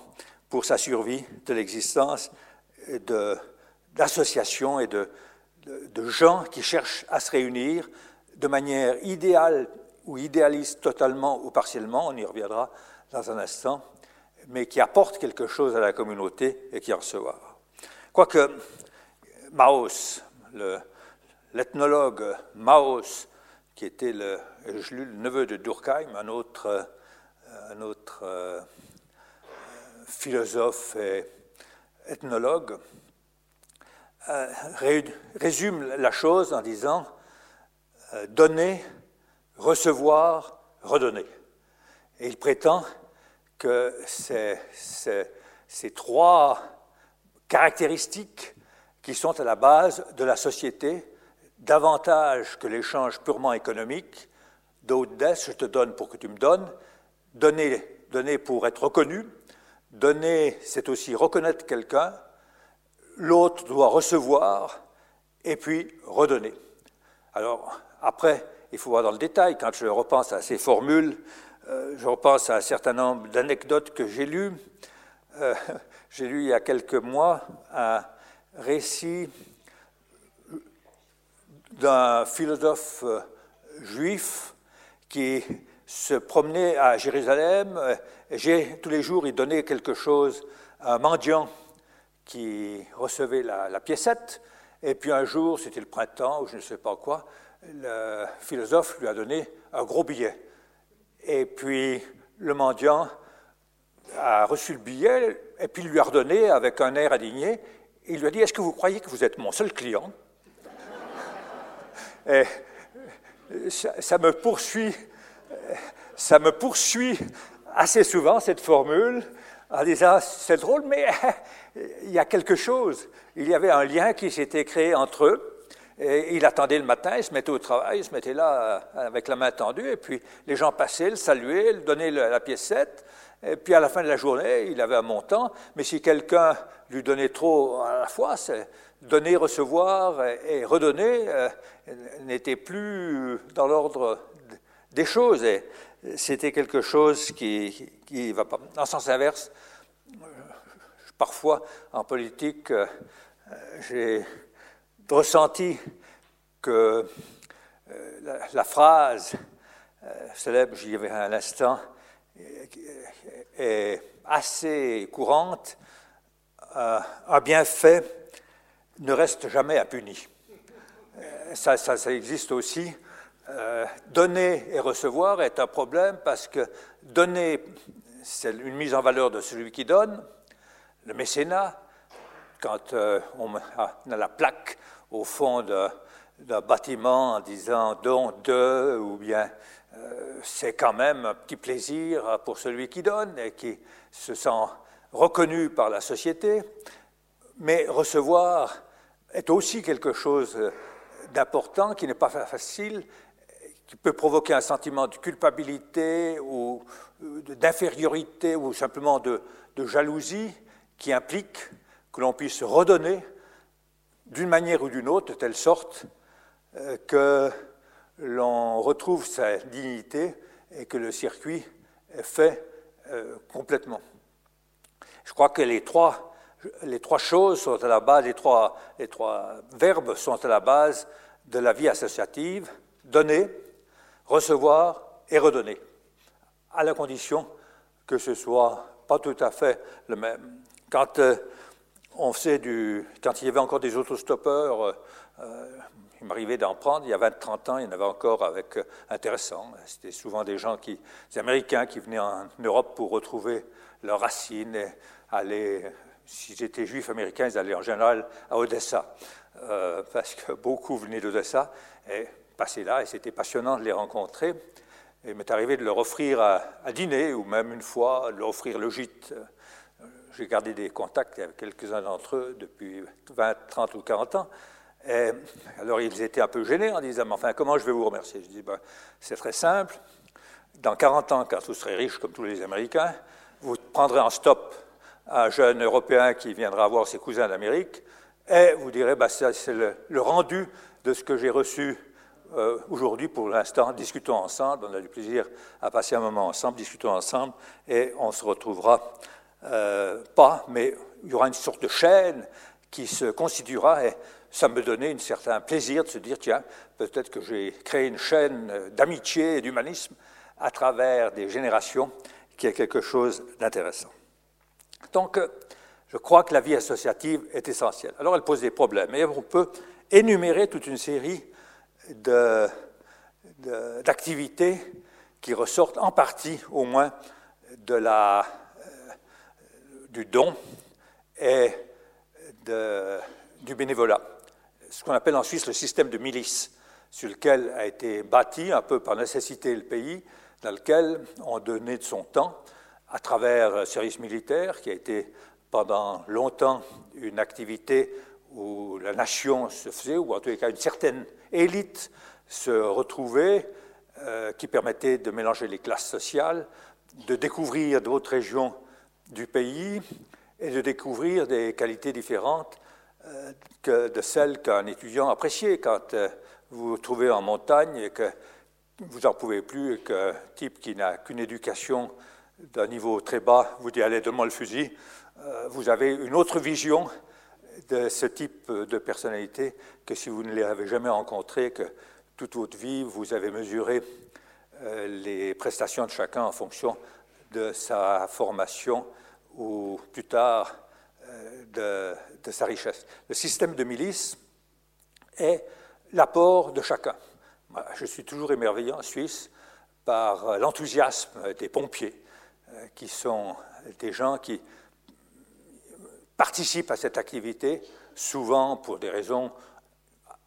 pour sa survie de l'existence d'associations et de, de, gens qui cherchent à se réunir de manière idéale ou idéaliste totalement ou partiellement, on y reviendra dans un instant, mais qui apportent quelque chose à la communauté et qui en recevra. Quoique Maos, l'ethnologue Maos, qui était le, le, neveu de Durkheim, un autre, un autre euh, philosophe et ethnologue, euh, résume la chose en disant euh, donner, recevoir, redonner. Et il prétend que ces, trois caractéristiques qui sont à la base de la société, davantage que l'échange purement économique. Do je te donne pour que tu me donnes. Donner, donner pour être reconnu. Donner, c'est aussi reconnaître quelqu'un. L'autre doit recevoir et puis redonner. Alors, après, il faut voir dans le détail. Quand je repense à ces formules, euh, je repense à un certain nombre d'anecdotes que j'ai lues. Euh, <laughs> j'ai lu il y a quelques mois un récit d'un philosophe euh, juif qui se promenait à Jérusalem. J'ai, tous les jours, il donnait quelque chose à un mendiant qui recevait la, la piécette. Et puis un jour, c'était le printemps ou je ne sais pas quoi, le philosophe lui a donné un gros billet. Et puis le mendiant a reçu le billet et puis lui a redonné avec un air indigné. Il lui a dit Est-ce que vous croyez que vous êtes mon seul client? Et ça, me poursuit, ça me poursuit assez souvent cette formule en disant c'est drôle, mais <laughs> il y a quelque chose. Il y avait un lien qui s'était créé entre eux. Il attendait le matin, il se mettait au travail, il se mettait là avec la main tendue, et puis les gens passaient, le saluaient, le donnaient la piécette, et puis à la fin de la journée, il avait un montant, mais si quelqu'un lui donnait trop à la fois, donner, recevoir et redonner euh, n'était plus dans l'ordre des choses. Et c'était quelque chose qui ne va pas. En sens inverse, parfois en politique, euh, j'ai ressenti que euh, la, phrase célèbre, j'y avais un instant, est assez courante, euh, un bienfait ne reste jamais impuni. Euh, ça, ça, ça existe aussi. Euh, donner et recevoir est un problème parce que donner, c'est une mise en valeur de celui qui donne, le mécénat, quand on a la plaque au fond d'un bâtiment en disant don de, ou bien c'est quand même un petit plaisir pour celui qui donne et qui se sent reconnu par la société, mais recevoir est aussi quelque chose d'important qui n'est pas facile, qui peut provoquer un sentiment de culpabilité ou d'infériorité ou simplement de, de jalousie qui implique que l'on puisse redonner d'une manière ou d'une autre, de telle sorte euh, que l'on retrouve sa dignité et que le circuit est fait euh, complètement. Je crois que les trois, les trois choses sont à la base, les trois, les trois verbes sont à la base de la vie associative, donner, recevoir et redonner, à la condition que ce soit pas tout à fait le même. Quand euh, on faisait du, quand il y avait encore des autostoppeurs, euh, euh, il m'arrivait d'en prendre, il y a 20-30 ans, il y en avait encore avec intéressant. C'était souvent des gens qui, des Américains qui venaient en Europe pour retrouver leurs racines et aller, s'ils étaient juifs américains, ils allaient en général à Odessa, parce que beaucoup venaient d'Odessa et passaient là, et c'était passionnant de les rencontrer. Il m'est arrivé de leur offrir à, dîner, ou même une fois, leur offrir le gîte j'ai gardé des contacts avec quelques-uns d'entre eux depuis 20, 30 ou 40 ans. Alors ils étaient un peu gênés en disant, mais enfin, comment je vais vous remercier? Je dis, ben, c'est très simple. Dans 40 ans, quand vous serez riche comme tous les Américains, vous prendrez en stop un jeune Européen qui viendra voir ses cousins d'Amérique et vous direz, ben, c'est le, rendu de ce que j'ai reçu euh, aujourd'hui pour l'instant. Discutons ensemble, on a du plaisir à passer un moment ensemble, discutons ensemble et on se retrouvera euh, pas, mais il y aura une sorte de chaîne qui se constituera et ça me donnait un certain plaisir de se dire, tiens, peut-être que j'ai créé une chaîne d'amitié et d'humanisme à travers des générations qui est quelque chose d'intéressant. Donc, euh, je crois que la vie associative est essentielle. Alors, elle pose des problèmes, et on peut énumérer toute une série d'activités qui ressortent en partie, au moins, de la du don et du bénévolat, ce qu'on appelle en Suisse le système de milice, sur lequel a été bâti un peu par nécessité le pays, dans lequel on donnait de son temps à travers le service militaire, qui a été pendant longtemps une activité où la nation se faisait, ou en tous les cas une certaine élite se retrouvait, euh, qui permettait de mélanger les classes sociales, de découvrir d'autres régions du pays et de découvrir des qualités différentes euh, que de celles qu'un étudiant appréciait quand euh, vous vous trouvez en montagne et que vous n'en pouvez plus et qu'un type qui n'a qu'une éducation d'un niveau très bas vous dit allez, donne-moi le fusil. Euh, vous avez une autre vision de ce type de personnalité que si vous ne l'avez jamais rencontré, que toute votre vie vous avez mesuré les prestations de chacun en fonction de sa formation ou plus tard euh, de, sa richesse. Le système de milice est l'apport de chacun. Je suis toujours émerveillé en Suisse par l'enthousiasme des pompiers, euh, qui sont des gens qui participent à cette activité, souvent pour des raisons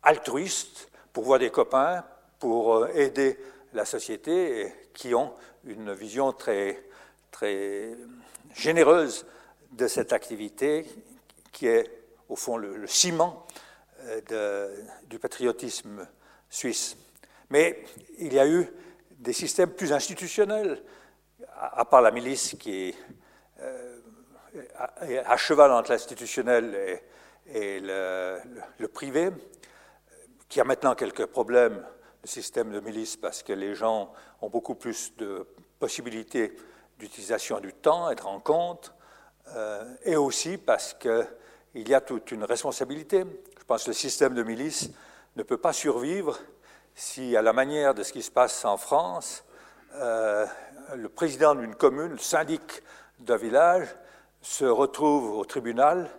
altruistes, pour voir des copains, pour euh, aider la société, qui ont une vision très, très généreuse de cette activité qui est au fond le, ciment euh, du patriotisme suisse. Mais il y a eu des systèmes plus institutionnels, à, part la milice qui euh, à, cheval entre l'institutionnel et, le, privé, qui a maintenant quelques problèmes, le système de milice, parce que les gens ont beaucoup plus de possibilités d'utilisation du temps et de rencontres, euh, et aussi parce qu'il y a toute une responsabilité. Je pense que le système de milice ne peut pas survivre si, à la manière de ce qui se passe en France, euh, le président d'une commune, le syndic d'un village, se retrouve au tribunal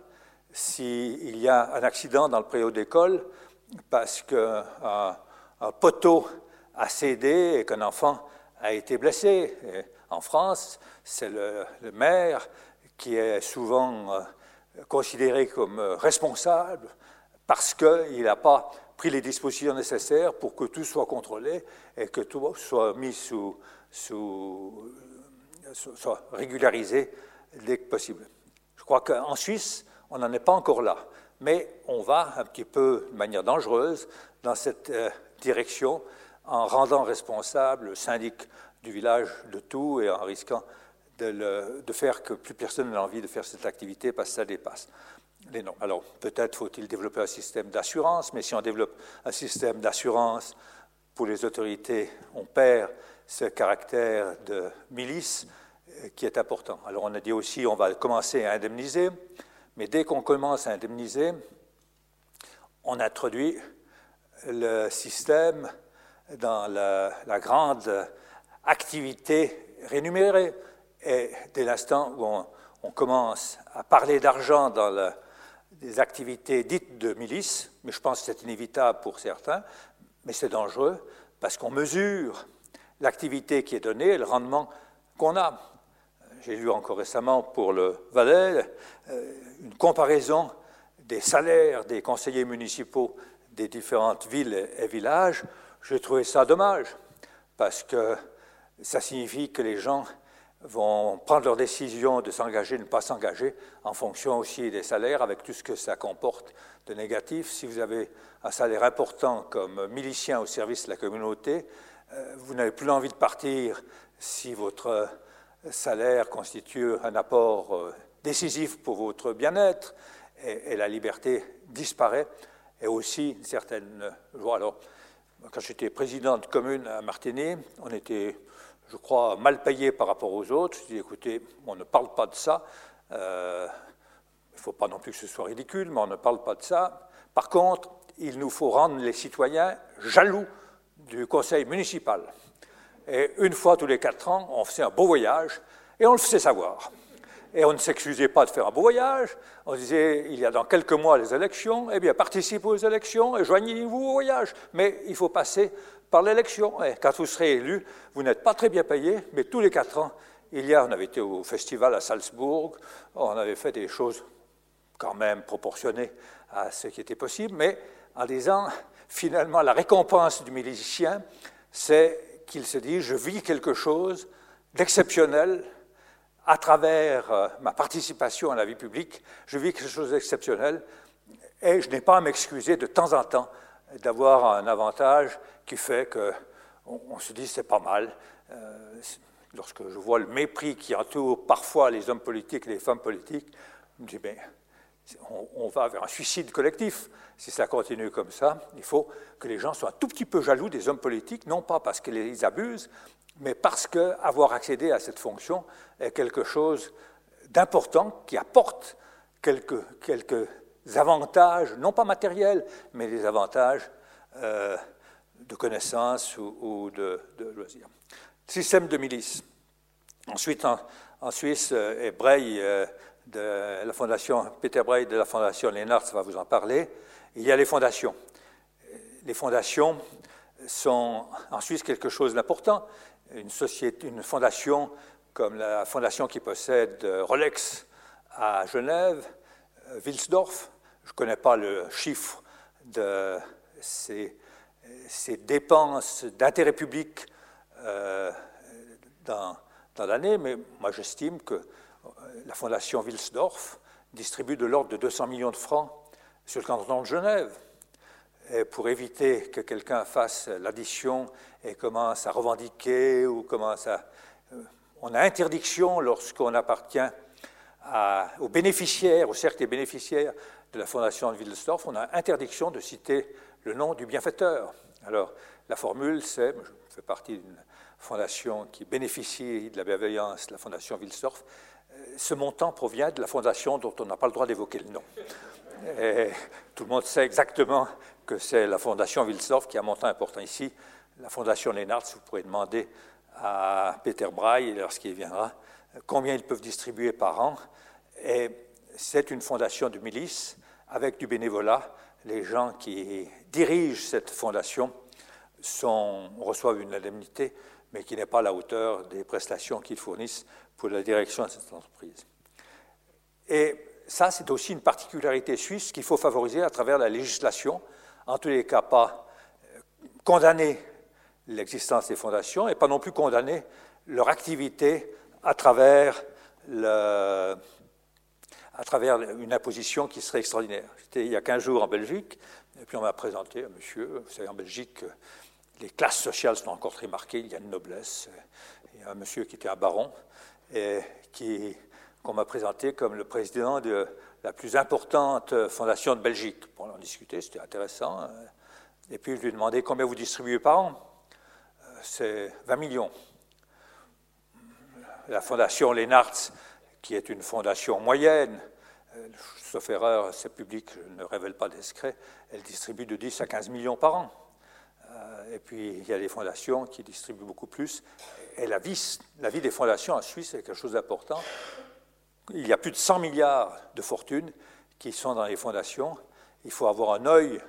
s'il y a un accident dans le préau d'école parce qu'un un poteau a cédé et qu'un enfant a été blessé. En France, c'est le, maire qui est souvent euh, considéré comme euh, responsable parce qu'il n'a pas pris les dispositions nécessaires pour que tout soit contrôlé et que tout soit mis sous soit régularisé dès que possible. Je crois qu'en Suisse, on n'en est pas encore là, mais on va un petit peu de manière dangereuse dans cette euh, direction en rendant responsable le syndic du village de tout et en risquant de, faire que plus personne n'a envie de faire cette activité parce que ça dépasse les normes. Alors peut-être faut-il développer un système d'assurance, mais si on développe un système d'assurance pour les autorités, on perd ce caractère de milice qui est important. Alors on a dit aussi on va commencer à indemniser, mais dès qu'on commence à indemniser, on introduit le système dans la, grande activité rémunérée. Et dès l'instant où on, commence à parler d'argent dans les activités dites de milice, mais je pense que c'est inévitable pour certains, mais c'est dangereux parce qu'on mesure l'activité qui est donnée et le rendement qu'on a. J'ai lu encore récemment pour le Valais euh, une comparaison des salaires des conseillers municipaux des différentes villes et villages. J'ai trouvé ça dommage parce que ça signifie que les gens vont prendre leur décision de s'engager, de ne pas s'engager, en fonction aussi des salaires, avec tout ce que ça comporte de négatif. Si vous avez un salaire important comme milicien au service de la communauté, euh, vous n'avez plus envie de partir si votre salaire constitue un apport euh, décisif pour votre bien-être et, la liberté disparaît et aussi une certaine joie. Alors, quand j'étais président de commune à Martigny, on était, je crois, mal payé par rapport aux autres. Je dis, écoutez, on ne parle pas de ça. Euh, il ne faut pas non plus que ce soit ridicule, mais on ne parle pas de ça. Par contre, il nous faut rendre les citoyens jaloux du conseil municipal. Et une fois tous les quatre ans, on faisait un beau voyage et on le faisait savoir. Et on ne s'excusait pas de faire un beau voyage. On disait, il y a dans quelques mois les élections, eh bien, participez aux élections et joignez-vous au voyage. Mais il faut passer par l'élection. Et quand vous serez élu, vous n'êtes pas très bien payé, mais tous les quatre ans, il y a, on avait été au festival à Salzbourg, on avait fait des choses quand même proportionnées à ce qui était possible, mais en disant, finalement, la récompense du milicien, c'est qu'il se dit, je vis quelque chose d'exceptionnel à travers euh, ma participation à la vie publique, je vis quelque chose d'exceptionnel et je n'ai pas à m'excuser de temps en temps d'avoir un avantage qui fait qu'on on se dit c'est pas mal. Euh, lorsque je vois le mépris qui entoure parfois les hommes politiques et les femmes politiques, je me dis ben, on, va vers un suicide collectif. Si ça continue comme ça, il faut que les gens soient un tout petit peu jaloux des hommes politiques, non pas parce qu'ils abusent, mais parce qu'avoir accédé à cette fonction est quelque chose d'important qui apporte quelques, quelques, avantages, non pas matériels, mais des avantages euh, de connaissances ou, de, loisirs. Système de milice. Ensuite, en, Suisse, euh, euh, de la fondation, Peter Breil de la fondation Lennart va vous en parler, il y a les fondations. Les fondations sont en Suisse quelque chose d'important. Une, fondation comme la fondation qui possède euh, Rolex à Genève, euh, Wilsdorf, je ne connais pas le chiffre de ces, dépenses d'intérêt public euh, dans l'année, mais moi j'estime que la fondation Wilsdorf distribue de l'ordre de 200 millions de francs sur le canton de Genève pour éviter que quelqu'un fasse l'addition et commence à revendiquer ou commence à... Euh, on a interdiction lorsqu'on appartient aux bénéficiaires, au cercle des bénéficiaires de la fondation Wilsdorf, on a interdiction de citer le nom du bienfaiteur. Alors, la formule, c'est, je fais partie d'une fondation qui bénéficie de la bienveillance la fondation Wilsdorf, euh, ce montant provient de la fondation dont on n'a pas le droit d'évoquer le nom. Et tout le monde sait exactement que c'est la fondation Wilsdorf qui a un montant important ici. La fondation Lennart, vous pourrez demander à Peter Braille, lorsqu'il viendra, combien ils peuvent distribuer par an. C'est une fondation de milice avec du bénévolat. Les gens qui dirigent cette fondation reçoivent une indemnité, mais qui n'est pas à la hauteur des prestations qu'ils fournissent pour la direction de cette entreprise. Et ça, c'est aussi une particularité suisse qu'il faut favoriser à travers la législation. En tous les cas, pas euh, condamner l'existence des fondations et pas non plus condamner leur activité à travers, une imposition qui serait extraordinaire. J'étais il y a 15 jours en Belgique, et puis on m'a présenté un monsieur, vous savez, en Belgique, les classes sociales sont encore très marquées, il y a une noblesse. Il y a un monsieur qui était un baron et qui, qu'on m'a présenté comme le président de la plus importante fondation de Belgique. Pour en discuter, c'était intéressant. Et puis je lui ai demandé combien vous distribuez par an. C'est 20 millions. La fondation Lennartz, qui est une fondation moyenne, sauf erreur, c'est public, je ne révèle pas discret, elle distribue de 10 à 15 millions par an. Euh, et puis, il y a des fondations qui distribuent beaucoup plus. Et la vie, la vie des fondations en Suisse est quelque chose d'important. Il y a plus de 100 milliards de fortunes qui sont dans les fondations. Il faut avoir un œil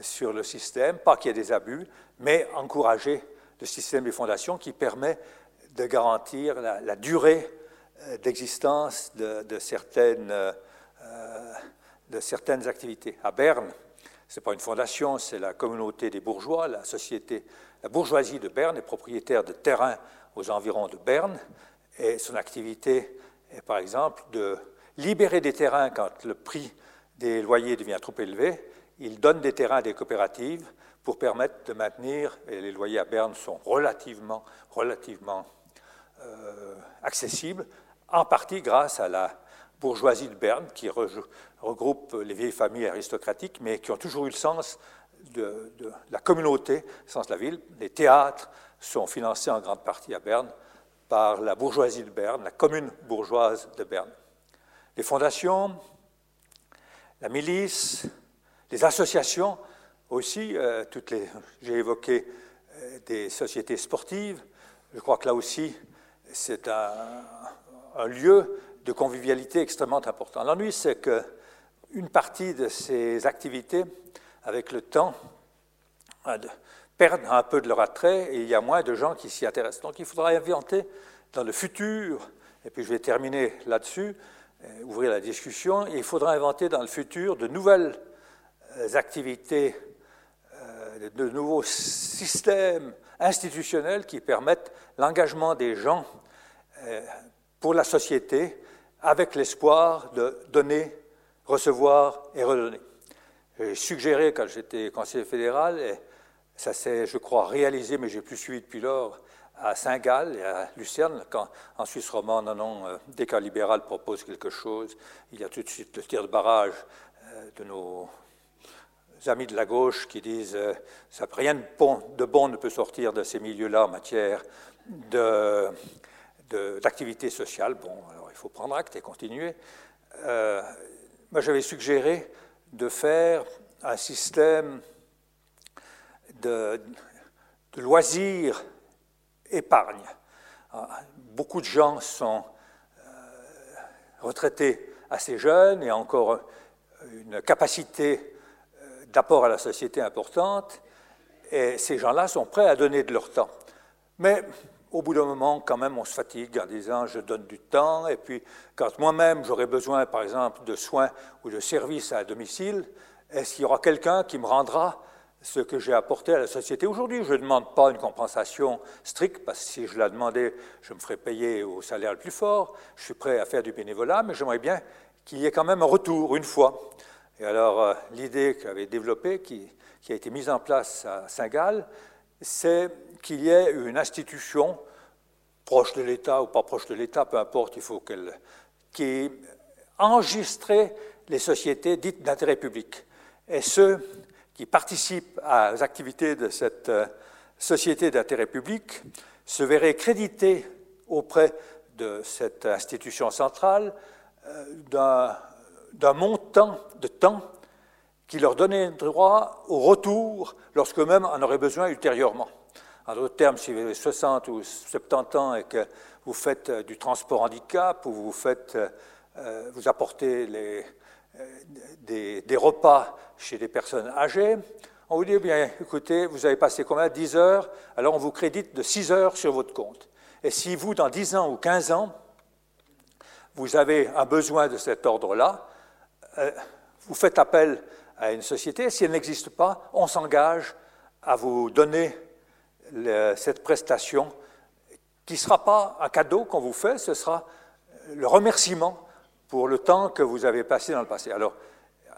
sur le système, pas qu'il y ait des abus, mais encourager le système des fondations qui permet de garantir la, durée euh, d'existence de, certaines, euh, de certaines activités. À Berne, n'est pas une fondation, c'est la communauté des bourgeois, la société, la bourgeoisie de Berne est propriétaire de terrains aux environs de Berne, et son activité est par exemple de libérer des terrains quand le prix des loyers devient trop élevé. Il donne des terrains à des coopératives pour permettre de maintenir, et les loyers à Berne sont relativement, relativement euh, accessibles, en partie grâce à la bourgeoisie de Berne, qui regroupe les vieilles familles aristocratiques, mais qui ont toujours eu le sens de, la communauté, le sens de la ville. Les théâtres sont financés en grande partie à Berne par la bourgeoisie de Berne, la commune bourgeoise de Berne. Les fondations, la milice, les associations aussi, euh, toutes les, j'ai évoqué euh, des sociétés sportives. Je crois que là aussi, c'est un, un lieu de convivialité extrêmement important. L'ennui, c'est qu'une partie de ces activités, avec le temps, perdent un peu de leur attrait et il y a moins de gens qui s'y intéressent. Donc il faudra inventer dans le futur, et puis je vais terminer là-dessus, euh, ouvrir la discussion, il faudra inventer dans le futur de nouvelles euh, activités, euh, de nouveaux systèmes institutionnels qui permettent l'engagement des gens pour la société avec l'espoir de donner, recevoir et redonner. J'ai suggéré quand j'étais conseiller fédéral, et ça s'est, je crois, réalisé, mais j'ai plus suivi depuis lors, à Saint-Gall et à Lucerne, quand en Suisse romande, non, non, euh, dès qu'un libéral propose quelque chose, il y a tout de suite le tir de barrage euh, de nos amis de la gauche qui disent euh, rien de bon, ne peut sortir de ces milieux-là en matière d'activité sociale. Bon, faut prendre acte et continuer. Euh, moi, j'avais suggéré de faire un système de, loisirs épargne. Ah, beaucoup de gens sont euh, retraités assez jeunes et encore une capacité euh, d'apport à la société importante, et ces gens-là sont prêts à donner de leur temps. Mais au bout d'un moment, quand même, on se fatigue en disant je donne du temps, et puis quand moi-même j'aurai besoin, par exemple, de soins ou de services à domicile, est-ce qu'il y aura quelqu'un qui me rendra ce que j'ai apporté à la société aujourd'hui? Je ne demande pas une compensation stricte, parce que si je la demandais, je me ferais payer au salaire le plus fort, je suis prêt à faire du bénévolat, mais j'aimerais bien qu'il y ait quand même un retour, une fois. Et alors, euh, l'idée que j'avais développée, qui, qui a été mise en place à Saint-Gall, c'est qu'il y ait une institution proche de l'État ou pas proche de l'État, peu importe, il faut qu'elle qui enregistrait les sociétés dites d'intérêt public. Et ceux qui participent aux activités de cette euh, société d'intérêt public se verraient crédités auprès de cette institution centrale euh, d'un montant de temps qui leur donnait droit au retour lorsque-même en aurait besoin ultérieurement. En d'autres termes, si vous avez 60 ou 70 ans et que vous faites euh, du transport handicap ou vous, faites, euh, euh, vous apportez des, repas chez des personnes âgées, on vous dit, eh bien, écoutez, vous avez passé combien? 10 heures, alors on vous crédite de 6 heures sur votre compte. Et si vous, dans 10 ans ou 15 ans, vous avez un besoin de cet ordre-là, vous faites appel à une société. Si elle n'existe pas, on s'engage à vous donner cette prestation qui ne sera pas un cadeau qu'on vous fait, ce sera le remerciement pour le temps que vous avez passé dans le passé. Alors,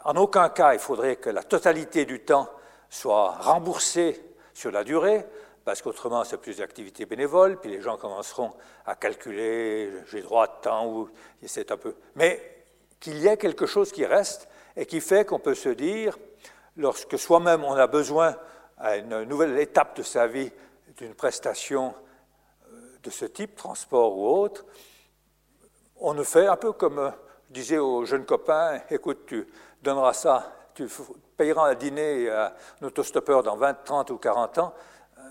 en aucun cas, il faudrait que la totalité du temps soit remboursée sur la durée, parce qu'autrement, c'est plus d'activités bénévoles, puis les gens commenceront à calculer, j'ai droit de temps, ou c'est un peu. Mais qu'il y ait quelque chose qui reste et qui fait qu'on peut se dire, lorsque soi-même on a besoin à une nouvelle étape de sa vie d'une prestation euh, de ce type, transport ou autre, on ne fait un peu comme euh, je disais aux jeunes copains, écoute, tu donneras ça, tu payeras un dîner à un autostoppeur dans 20, 30 ou 40 ans, euh,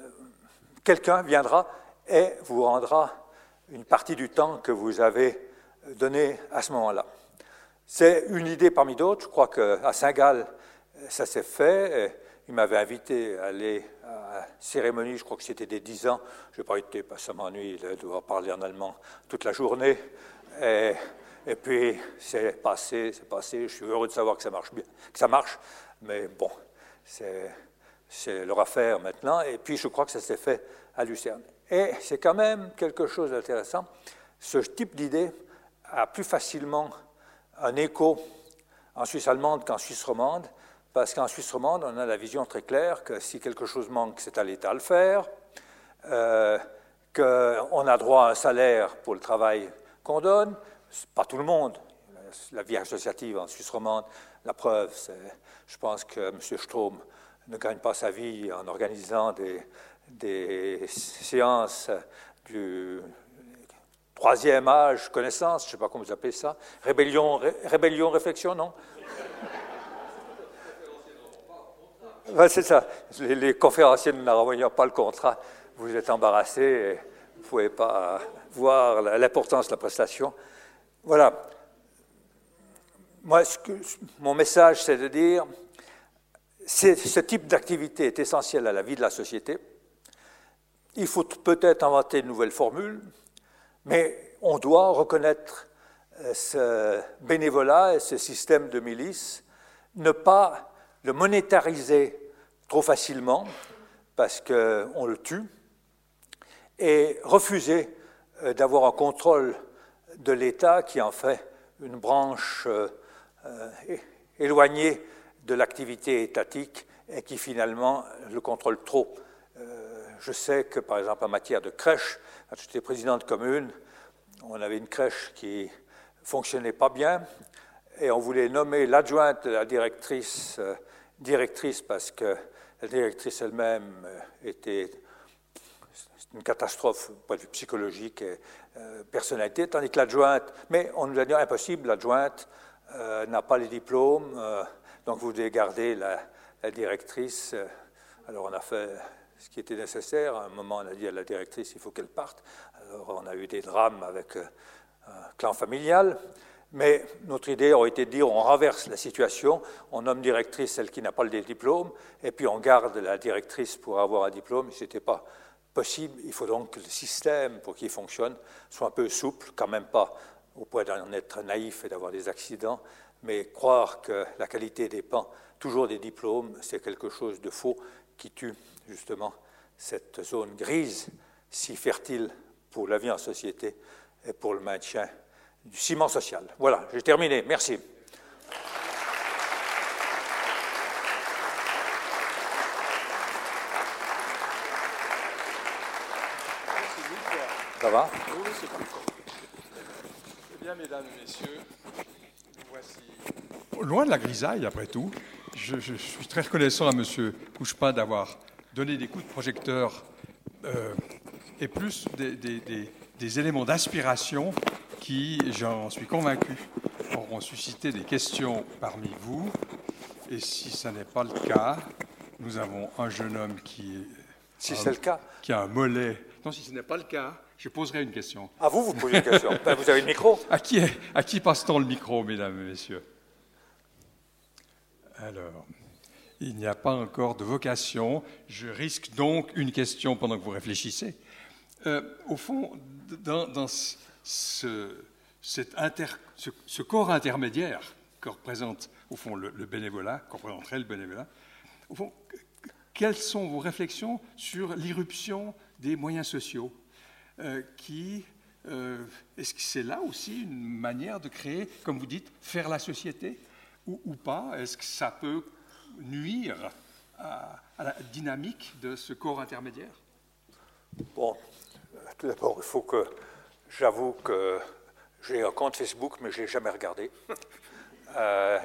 quelqu'un viendra et vous rendra une partie du temps que vous avez donné à ce moment-là. C'est une idée parmi d'autres. Je crois qu'à Saint-Gall, ça s'est fait. Il m'avait invité à aller à la cérémonie, je crois que c'était des 10 ans. Je n'ai pas été, parce que ça m'ennuie de devoir parler en allemand toute la journée. Et, puis, c'est passé, c'est passé. Je suis heureux de savoir que ça marche bien, que ça marche. Mais bon, c'est leur affaire maintenant. Et puis, je crois que ça s'est fait à Lucerne. Et c'est quand même quelque chose d'intéressant. Ce type d'idée a plus facilement un écho en Suisse allemande qu'en Suisse romande parce qu'en Suisse romande, on a la vision très claire que si quelque chose manque, c'est à l'État de le faire, euh, qu'on a droit à un salaire pour le travail qu'on donne, pas tout le monde. La vie associative en Suisse romande, la preuve, c'est, je pense que M. Strom ne gagne pas sa vie en organisant des, des séances du troisième âge, connaissance, je ne sais pas comment vous appelez ça, rébellion, rébellion réflexion, non? C'est ça. Les, conférenciers ne renvoyant pas le contrat, vous êtes embarrassé et vous ne pouvez pas voir l'importance de la prestation. Voilà. Moi, mon message, c'est de dire, ce type d'activité est essentiel à la vie de la société. Il faut peut-être inventer de nouvelles formules, mais on doit reconnaître euh, ce bénévolat et ce système de milice, ne pas le monétariser trop facilement parce qu'on le tue, et refuser euh, d'avoir un contrôle de l'État qui en fait une branche euh, euh, éloignée de l'activité étatique et qui finalement le contrôle trop. Je sais que par exemple en matière de crèche, quand j'étais président de commune, on avait une crèche qui fonctionnait pas bien et on voulait nommer l'adjointe de la directrice directrice parce que la directrice elle-même euh, était une catastrophe point de vue psychologique et euh, personnalité, tandis que l'adjointe, mais on nous a dit impossible, l'adjointe euh, n'a pas les diplômes, donc vous devez garder la, directrice. Alors on a fait ce qui était nécessaire. À un moment, on a dit à la directrice, il faut qu'elle parte. Alors on a eu des drames avec un clan familial. Mais notre idée aurait été de dire on renverse la situation, on nomme directrice celle qui n'a pas le diplôme, et puis on garde la directrice pour avoir un diplôme. Ce n'était pas possible. Il faut donc que le système, pour qu'il fonctionne, soit un peu souple, quand même pas au point d'en être naïf et d'avoir des accidents, mais croire que la qualité dépend toujours des diplômes, c'est quelque chose de faux qui tue justement cette zone grise si fertile pour la vie en société et pour le maintien du ciment social. Voilà, j'ai terminé. Merci. Ça va? Oui, c'est Eh bien, mesdames et messieurs, voici. Loin de la grisaille, après tout, je, suis très reconnaissant à M. Couchepin d'avoir donné des coups de projecteur euh, et plus des éléments d'inspiration qui, j'en suis convaincu, auront suscité des questions parmi vous. Et si ce n'est pas le cas, nous avons un jeune homme qui, si c'est le cas. qui a un mollet. Non, si ce n'est pas le cas, je poserai une question. À vous, vous posez une question. Ben, vous avez le micro. À qui, à qui passe-t-on le micro, mesdames et messieurs? Alors, il n'y a pas encore de vocation. Je risque donc une question pendant que vous réfléchissez. Euh, au fond, dans, dans ce, corps intermédiaire que représente au fond le, bénévolat, représenterait le bénévolat, au fond, quelles sont vos réflexions sur l'irruption des moyens sociaux euh, qui euh, est-ce que c'est là aussi une manière de créer, comme vous dites, faire la société ou, ou pas? Est-ce que ça peut nuire à, la dynamique de ce corps intermédiaire? Bon, tout d'abord, il faut que j'avoue que j'ai un compte Facebook, mais je ne l'ai jamais regardé. <laughs> Euh,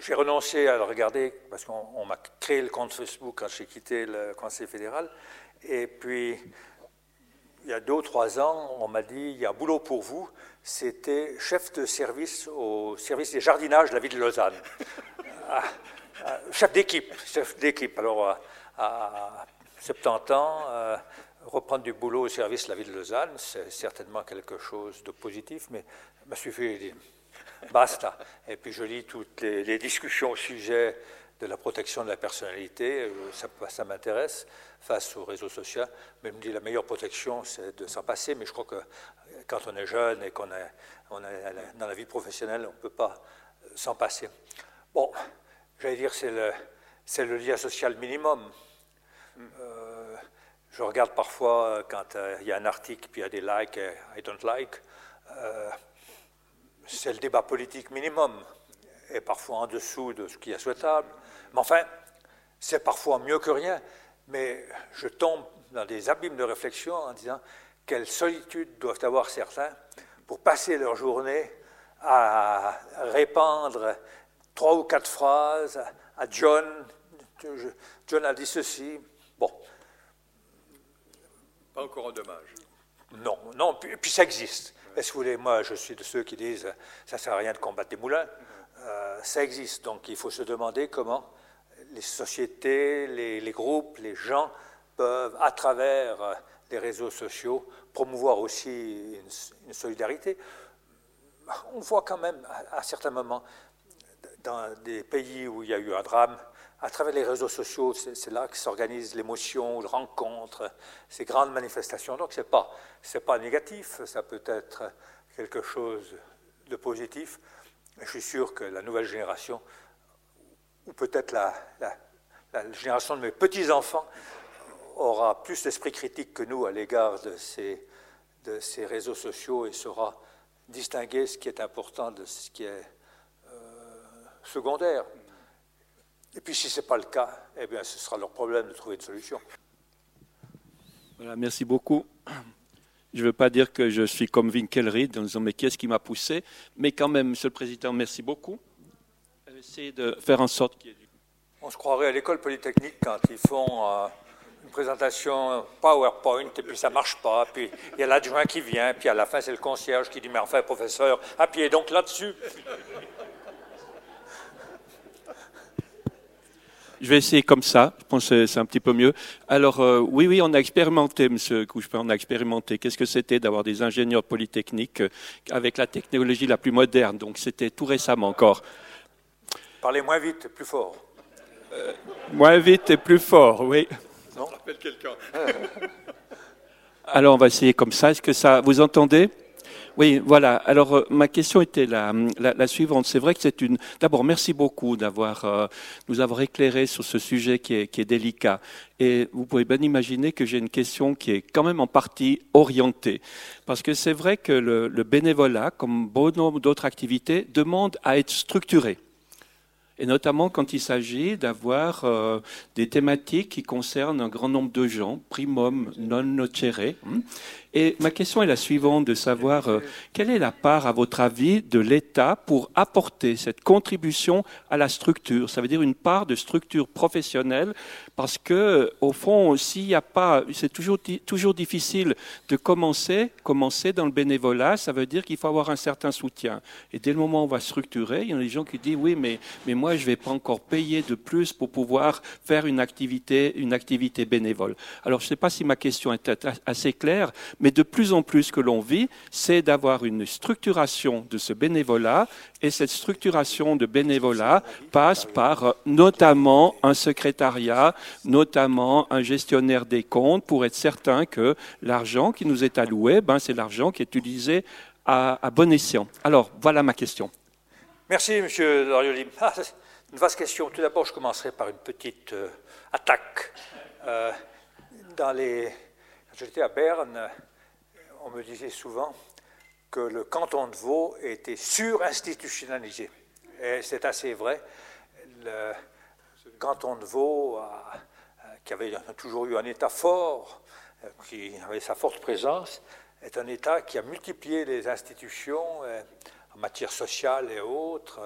j'ai renoncé à le regarder parce qu'on m'a créé le compte Facebook quand j'ai quitté le Conseil fédéral. Et puis, il y a deux ou trois ans, on m'a dit il y a un boulot pour vous. C'était chef de service au service des jardinages de la ville de Lausanne. <laughs> Ah, ah, chef d'équipe, chef d'équipe. Alors, à, 70 ans, euh, reprendre du boulot au service de la ville de Lausanne, c'est certainement quelque chose de positif, mais il m'a suffi de dire <laughs> basta. Et puis je lis toutes les, discussions au sujet de la protection de la personnalité, euh, ça, m'intéresse face aux réseaux sociaux. Mais je me dis la meilleure protection, c'est de s'en passer. Mais je crois que quand on est jeune et qu'on est, dans la vie professionnelle, on ne peut pas s'en passer. Bon, j'allais dire, c'est le, c'est le lien social minimum. Euh, je regarde parfois euh, quand euh, il y a un article, puis il y a des likes et I don't like. c'est le débat politique minimum, et parfois en dessous de ce qui est souhaitable. Mais enfin, c'est parfois mieux que rien. Mais je tombe dans des abîmes de réflexion en disant quelle solitude doivent avoir certains pour passer leur journée à répandre trois ou quatre phrases à John. John a dit ceci. Bon. Pas encore un dommage. Non, non, puis, puis ça existe. Est-ce que vous voulez, moi je suis de ceux qui disent ça ne sert à rien de combattre des moulins. Euh, ça existe, donc il faut se demander comment les sociétés, les, groupes, les gens peuvent, à travers euh, les réseaux sociaux, promouvoir aussi une, solidarité. On voit quand même à, certains moments, dans des pays où il y a eu un drame, à travers les réseaux sociaux, c'est là que s'organisent l'émotion, les rencontres, ces grandes manifestations. Donc ce n'est pas, pas négatif, ça peut être quelque chose de positif. Je suis sûr que la nouvelle génération ou peut-être la, génération de mes petits-enfants aura plus d'esprit critique que nous à l'égard de ces, de ces réseaux sociaux et saura distinguer ce qui est important de ce qui est euh, secondaire. Et puis si ce n'est pas le cas, eh bien ce sera leur problème de trouver une solution. Voilà, merci beaucoup. Je ne veux pas dire que je suis comme Winkelried en disant mais qu'est-ce qui m'a poussé, mais quand même, Monsieur le Président, merci beaucoup essayer de faire en sorte qu'il y ait du... On se croirait à l'école polytechnique quand ils font euh, une présentation PowerPoint et puis ça marche pas, puis il y a l'adjoint qui vient, puis à la fin c'est le concierge qui dit mais enfin professeur, appuyez donc là-dessus. Je vais essayer comme ça, je pense que c'est un petit peu mieux. Alors euh, oui, oui, on a expérimenté, Monsieur Couchepin, on a expérimenté. Qu'est-ce que c'était d'avoir des ingénieurs polytechniques euh, avec la technologie la plus moderne? Donc c'était tout récemment encore. Parlez moins vite, plus fort. Euh, moins vite et plus fort, oui. Non rappelle quelqu'un. <laughs> Alors on va essayer comme ça. Est-ce que ça, vous entendez? Oui, voilà. Alors euh, ma question était la, suivante. C'est vrai que c'est une. D'abord, merci beaucoup d'avoir euh, nous avoir éclairé sur ce sujet qui est, délicat. Et vous pouvez bien imaginer que j'ai une question qui est quand même en partie orientée, parce que c'est vrai que le, le bénévolat, comme bon nombre d'autres activités, demande à être structuré et notamment quand il s'agit d'avoir euh, des thématiques qui concernent un grand nombre de gens, primum non nocere, hein. Et ma question est la suivante, de savoir euh, quelle est la part, à votre avis, de l'État pour apporter cette contribution à la structure? Ça veut dire une part de structure professionnelle, parce que, au fond, s'il n'y a pas, c'est toujours, toujours difficile de commencer, commencer dans le bénévolat, ça veut dire qu'il faut avoir un certain soutien. Et dès le moment où on va structurer, il y a des gens qui disent, oui, mais, mais moi, je ne vais pas encore payer de plus pour pouvoir faire une activité, une activité bénévole. Alors, je ne sais pas si ma question est assez claire, de plus en plus que l'on vit, c'est d'avoir une structuration de ce bénévolat, et cette structuration de bénévolat passe par euh, notamment un secrétariat, notamment un gestionnaire des comptes, pour être certain que l'argent qui nous est alloué, ben, c'est l'argent qui est utilisé à, bon escient. Alors, voilà ma question. Merci, M. Dorioli. Ah, une vaste question. Tout d'abord, je commencerai par une petite euh, attaque. Euh, dans les... J'étais à Berne, on me disait souvent que le canton de Vaud était surinstitutionnalisé. Et c'est assez vrai. canton de Vaud, qui avait toujours eu un État fort, qui avait sa forte présence, est un État qui a multiplié les institutions en matière sociale et autres,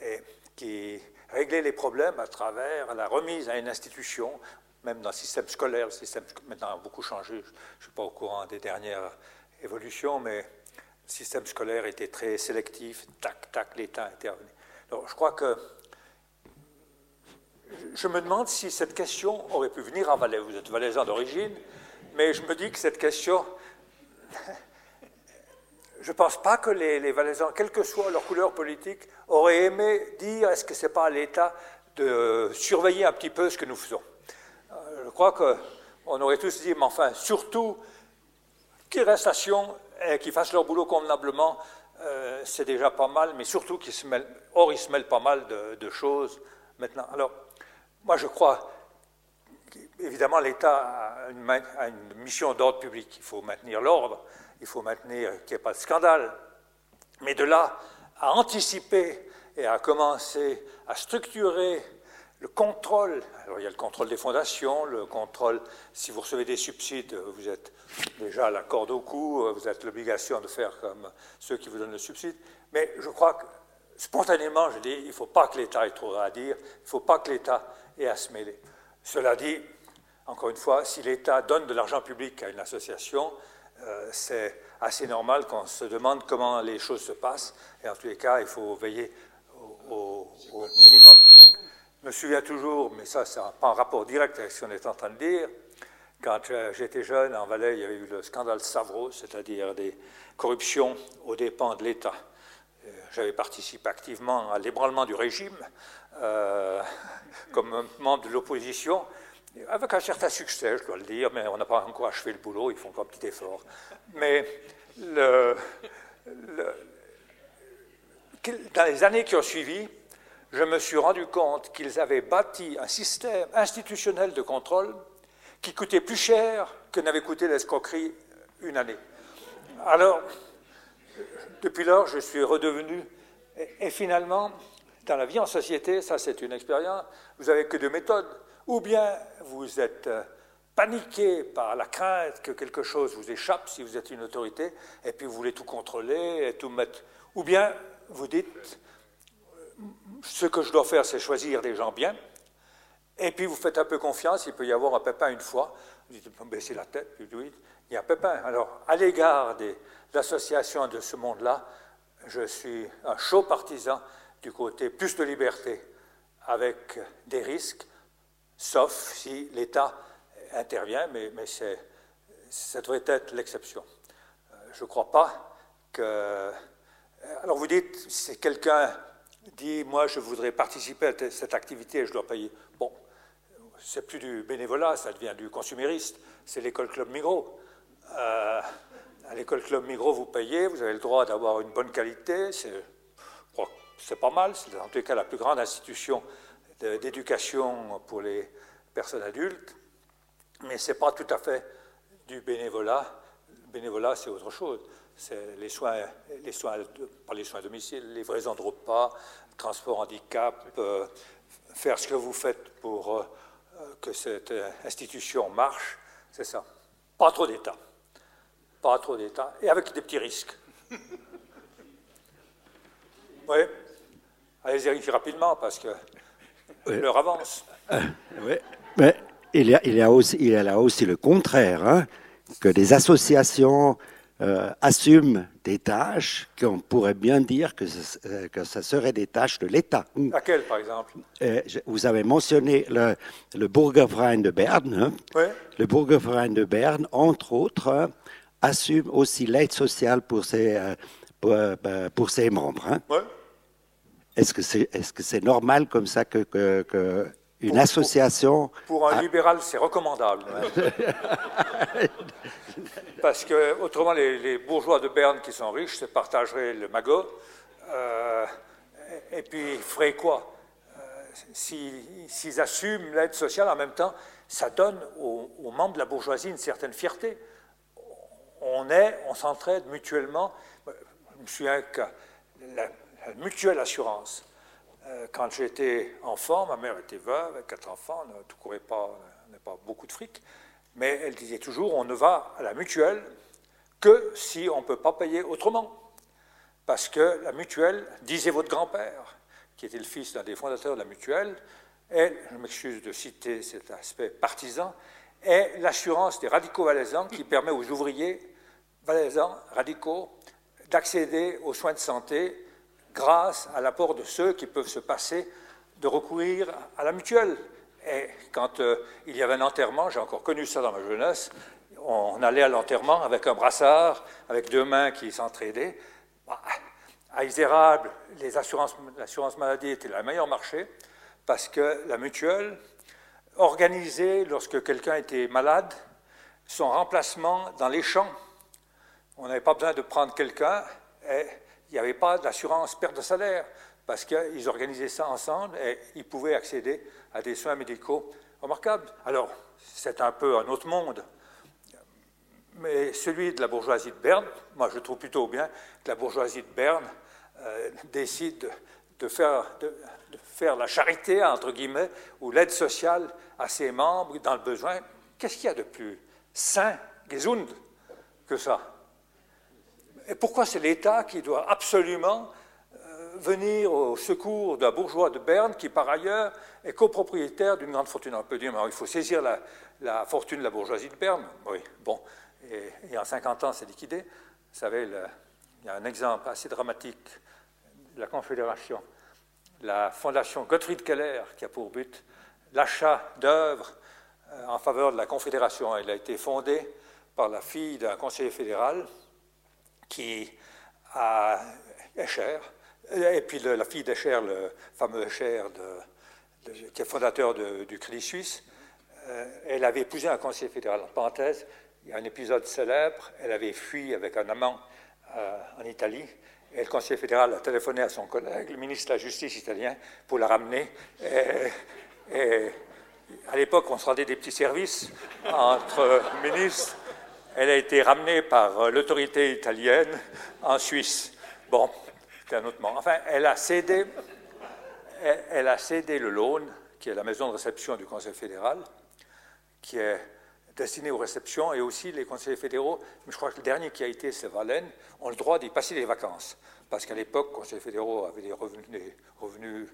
et qui réglait les problèmes à travers la remise à une institution, même dans le système scolaire. Le système maintenant a beaucoup changé, je ne suis pas au courant des dernières évolutions, mais le système scolaire était très sélectif, tac, tac, l'État intervenait. Donc je crois que je me demande si cette question aurait pu venir à Valais. Vous êtes valaisan d'origine, mais je me dis que cette question, <laughs> je ne pense pas que les, les, Valaisans, quelle que soit leur couleur politique, auraient aimé dire est-ce que ce n'est pas à l'État de surveiller un petit peu ce que nous faisons? Je crois qu'on aurait tous dit, mais enfin, surtout qu'ils restent à Sion et qu'ils fassent leur boulot convenablement, euh, c'est déjà pas mal, mais surtout qu'ils se mêlent, or ils se mêlent pas mal de, de choses maintenant. Alors, moi, je crois évidemment, l'État a, une mission d'ordre public. Il faut maintenir l'ordre, il faut maintenir qu'il n'y ait pas de scandale. Mais de là à anticiper et à commencer à structurer le contrôle, alors il y a le contrôle des fondations, le contrôle, si vous recevez des subsides, vous êtes déjà à la corde au cou, vous avez l'obligation de faire comme ceux qui vous donnent le subside, mais je crois que spontanément, je dis, il ne faut pas que l'État ait trop à dire, il ne faut pas que l'État ait à se mêler. Cela dit, encore une fois, si l'État donne de l'argent public à une association, euh, c'est assez normal qu'on se demande comment les choses se passent, et en tous les cas, il faut veiller au, minimum. Je me souviens toujours, mais ça, ça n'a pas un rapport direct avec ce qu'on est en train de dire, quand j'étais jeune, en Valais, il y avait eu le scandale Savro, c'est-à-dire des corruptions aux dépens de l'État. J'avais participé activement à l'ébranlement du régime euh, <laughs> comme membre de l'opposition, avec un certain succès, je dois le dire, mais on n'a pas encore achevé le boulot, ils font encore un petit effort. Mais dans les années qui ont suivi, je me suis rendu compte qu'ils avaient bâti un système institutionnel de contrôle qui coûtait plus cher que n'avait coûté l'escroquerie une année. Alors, depuis lors, je suis redevenu, et, finalement, dans la vie en société, ça c'est une expérience, vous n'avez que deux méthodes. Ou bien vous êtes euh, paniqué par la crainte que quelque chose vous échappe si vous êtes une autorité, et puis vous voulez tout contrôler et tout mettre. Ou bien vous dites, ce que je dois faire, c'est choisir des gens bien, et puis vous faites un peu confiance, il peut y avoir un pépin une fois, vous dites, baissez la tête, puis oui, il y a un pépin. Alors, à l'égard des associations de ce monde-là, je suis un chaud partisan du côté plus de liberté, avec des risques, sauf si l'État intervient, mais, mais ça devrait être l'exception. Euh, je ne crois pas que... Alors vous dites, si quelqu'un dit, moi je voudrais participer à cette activité et je dois payer. Bon, c'est plus du bénévolat, ça devient du consumériste, c'est l'école Club Migros. Euh, à l'école Club Migros, vous payez, vous avez le droit d'avoir une bonne qualité, c'est pas mal, c'est en tout cas la plus grande institution d'éducation pour les personnes adultes, mais ce n'est pas tout à fait du bénévolat. Le bénévolat, c'est autre chose. C'est les soins, les les à domicile, livraison de repas, transport handicap, euh, faire ce que vous faites pour euh, que cette institution marche, c'est ça. Pas trop d'État. Pas trop d'État. Et avec des petits risques. <laughs> oui. Allez-y rapidement parce que l'heure avance. Euh, oui. Mais il y, a, il, y a aussi, il y a là aussi le contraire, hein, que des associations euh, assument des tâches qu'on pourrait bien dire que, ce, euh, que ça serait des tâches de l'État. Laquelle, par exemple? Euh, Vous avez mentionné le, le Burgerverein de Berne. Oui. Le Burgerverein de Berne, entre autres, assume aussi l'aide sociale pour ses, pour, pour, ses membres. Hein. Oui. Est-ce que c'est est -ce normal comme ça que, que, que une pour, association. Pour, pour un libéral, c'est recommandable. <laughs> Parce que, autrement, les, les, bourgeois de Berne qui sont riches se partageraient le magot. Euh, et puis, ils feraient quoi? Euh, S'ils assument l'aide sociale en même temps, ça donne aux, aux, membres de la bourgeoisie une certaine fierté. On est, on s'entraide mutuellement. Je me souviens que la, la mutuelle assurance, quand j'étais enfant, ma mère était veuve, avec quatre enfants, on ne courait pas, on n'a pas beaucoup de fric, mais elle disait toujours on ne va à la mutuelle que si on ne peut pas payer autrement. Parce que la mutuelle, disait votre grand-père, qui était le fils d'un des fondateurs de la mutuelle, et, je m'excuse de citer cet aspect partisan, est l'assurance des radicaux valaisans qui permet aux ouvriers valaisans, radicaux, d'accéder aux soins de santé grâce à l'apport de ceux qui peuvent se passer de recourir à la mutuelle. Et quand euh, il y avait un enterrement, j'ai encore connu ça dans ma jeunesse, on allait à l'enterrement avec un brassard, avec deux mains qui s'entraidaient. Bah, à Isérable, l'assurance maladie était le meilleur marché parce que la mutuelle organisait, lorsque quelqu'un était malade, son remplacement dans les champs. On n'avait pas besoin de prendre quelqu'un il n'y avait pas d'assurance perte de salaire parce qu'ils organisaient ça ensemble et ils pouvaient accéder à des soins médicaux remarquables. Alors, c'est un peu un autre monde. Mais celui de la bourgeoisie de Berne, moi je trouve plutôt bien que la bourgeoisie de Berne euh, décide de faire, de, faire, la charité, entre guillemets, ou l'aide sociale à ses membres dans le besoin. Qu'est-ce qu'il y a de plus sain, gesund, que ça? Et pourquoi c'est l'État qui doit absolument euh, venir au secours d'un bourgeois de Berne qui, par ailleurs, est copropriétaire d'une grande fortune? On peut dire, il faut saisir la, fortune de la bourgeoisie de Berne. Oui, bon. Et, en 50 ans, c'est liquidé. Vous savez, il y a un exemple assez dramatique la Confédération. La fondation Gottfried Keller, qui a pour but l'achat d'œuvres euh, en faveur de la Confédération. Elle a été fondée par la fille d'un conseiller fédéral qui a Escher, et puis la fille d'Escher, le fameux Escher qui est fondateur du Crédit Suisse. Euh, elle avait épousé un conseiller fédéral. En parenthèse, il y a un épisode célèbre. Elle avait fui avec un amant euh, en Italie. Et le conseiller fédéral a téléphoné à son collègue, le ministre de la Justice italien, pour la ramener. Et, à l'époque, on se rendait des petits services entre ministres. Elle a été ramenée par euh, l'autorité italienne en Suisse. Bon, c'est un autre moment. Enfin, elle a cédé, le loan, qui est la maison de réception du Conseil fédéral, qui est destinés aux réceptions et aussi les conseillers fédéraux, je crois que le dernier qui a été, c'est Valène, ont le droit d'y passer les vacances. Parce qu'à l'époque, les conseillers fédéraux avaient des revenus,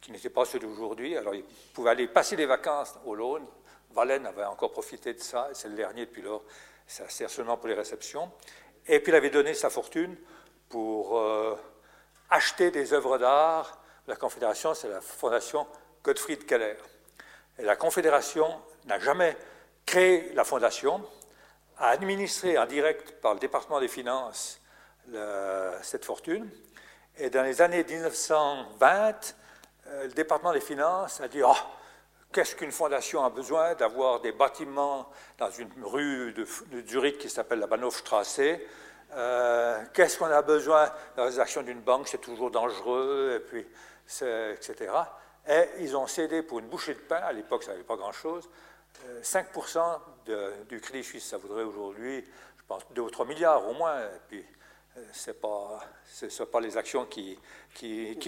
qui n'étaient pas ceux d'aujourd'hui, alors ils pouvaient aller passer les vacances au Laune. Valène avait encore profité de ça, et c'est le dernier depuis lors, ça sert seulement pour les réceptions. Et puis il avait donné sa fortune pour euh, acheter des œuvres d'art. La Confédération, c'est la fondation Gottfried Keller. Et la Confédération n'a jamais créé la fondation, a administré en direct par le département des finances cette fortune. Et dans les années 1920, euh, le département des finances a dit oh, qu'est-ce qu'une fondation a besoin d'avoir des bâtiments dans une rue de, Zurich qui s'appelle la Bahnhofstrasse? Euh, Qu'est-ce qu'on a besoin dans les actions d'une banque? C'est toujours dangereux, puis, etc. Et ils ont cédé pour une bouchée de pain, à l'époque ça n'avait pas grand-chose, 5% euh, du crédit suisse, ça voudrait aujourd'hui, je pense, 2 ou 3 milliards au moins. Et puis, euh, ce ne sont pas les actions qui,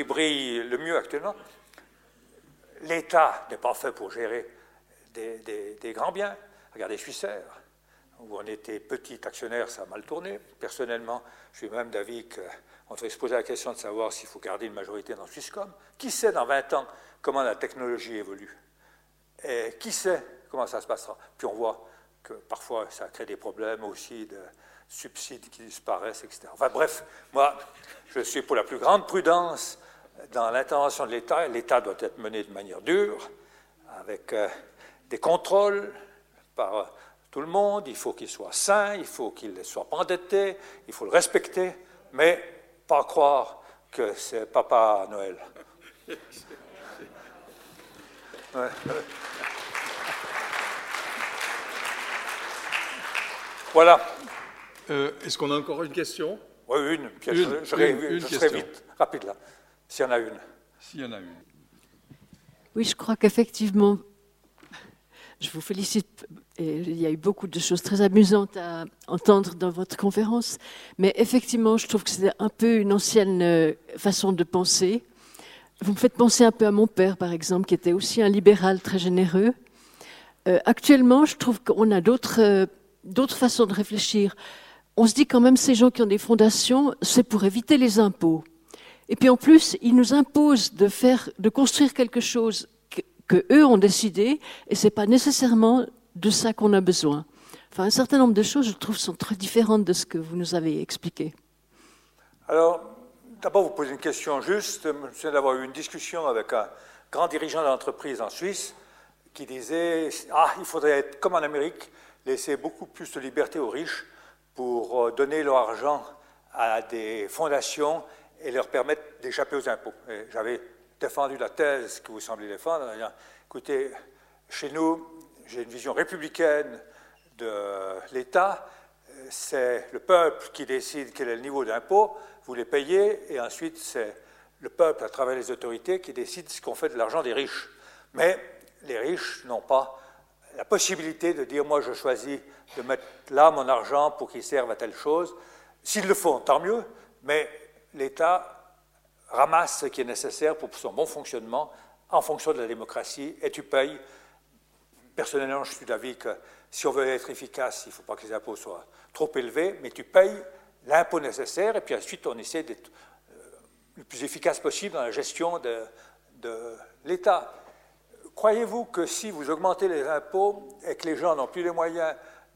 brillent le mieux actuellement. L'État n'est pas fait pour gérer des, grands biens. Regardez Suissair, où on était petit actionnaire, ça a mal tourné. Personnellement, je suis même d'avis qu'on devrait se poser la question de savoir s'il faut garder une majorité dans Swisscom. Qui sait dans 20 ans comment la technologie évolue? Et qui sait comment ça se passera? Puis on voit que parfois ça crée des problèmes aussi de subsides qui disparaissent, etc. Enfin bref, moi, je suis pour la plus grande prudence dans l'intervention de l'État. L'État doit être mené de manière dure, avec euh, des contrôles par euh, tout le monde. Il faut qu'il soit sain, il faut qu'il ne soit pas endetté, il faut le respecter, mais pas croire que c'est Papa Noël. Voilà. Euh, est-ce qu'on a encore une question? Oui, une. je, serai, vite, rapide là, s'il y en a une. S'il y en a une. Oui, je crois qu'effectivement, je vous félicite. il y a eu beaucoup de choses très amusantes à entendre dans votre conférence, mais effectivement, je trouve que c'est un peu une ancienne euh, façon de penser. vous me faites penser un peu à mon père, par exemple, qui était aussi un libéral très généreux. Euh, actuellement, je trouve qu'on a d'autres euh, d'autres façons de réfléchir. On se dit quand même, ces gens qui ont des fondations, c'est pour éviter les impôts. Et puis en plus, ils nous imposent de faire, de construire quelque chose que, eux ont décidé, et c'est pas nécessairement de ça qu'on a besoin. Enfin, un certain nombre de choses, je trouve, sont très différentes de ce que vous nous avez expliqué. Alors, d'abord, vous posez une question juste. Je me souviens d'avoir eu une discussion avec un grand dirigeant d'entreprise en Suisse qui disait Ah, il faudrait être comme en Amérique, laisser beaucoup plus de liberté aux riches pour euh, donner leur argent à des fondations et leur permettre d'échapper aux impôts. J'avais défendu la thèse que vous semblez défendre. Écoutez, chez nous, j'ai une vision républicaine de l'État. C'est le peuple qui décide quel est le niveau d'impôt vous les payez, et ensuite c'est le peuple, à travers les autorités, qui décide ce qu'on fait de l'argent des riches. Mais les riches n'ont pas la possibilité de dire moi je choisis de mettre là mon argent pour qu'il serve à telle chose. S'ils le font, tant mieux, mais l'État ramasse ce qui est nécessaire pour son bon fonctionnement en fonction de la démocratie et tu payes. Personnellement, je suis d'avis que si on veut être efficace, il ne faut pas que les impôts soient trop élevés, mais tu payes l'impôt nécessaire, et puis ensuite on essaie d'être euh, le plus efficace possible dans la gestion de, l'État. Croyez-vous que si vous augmentez les impôts et que les gens n'ont plus les moyens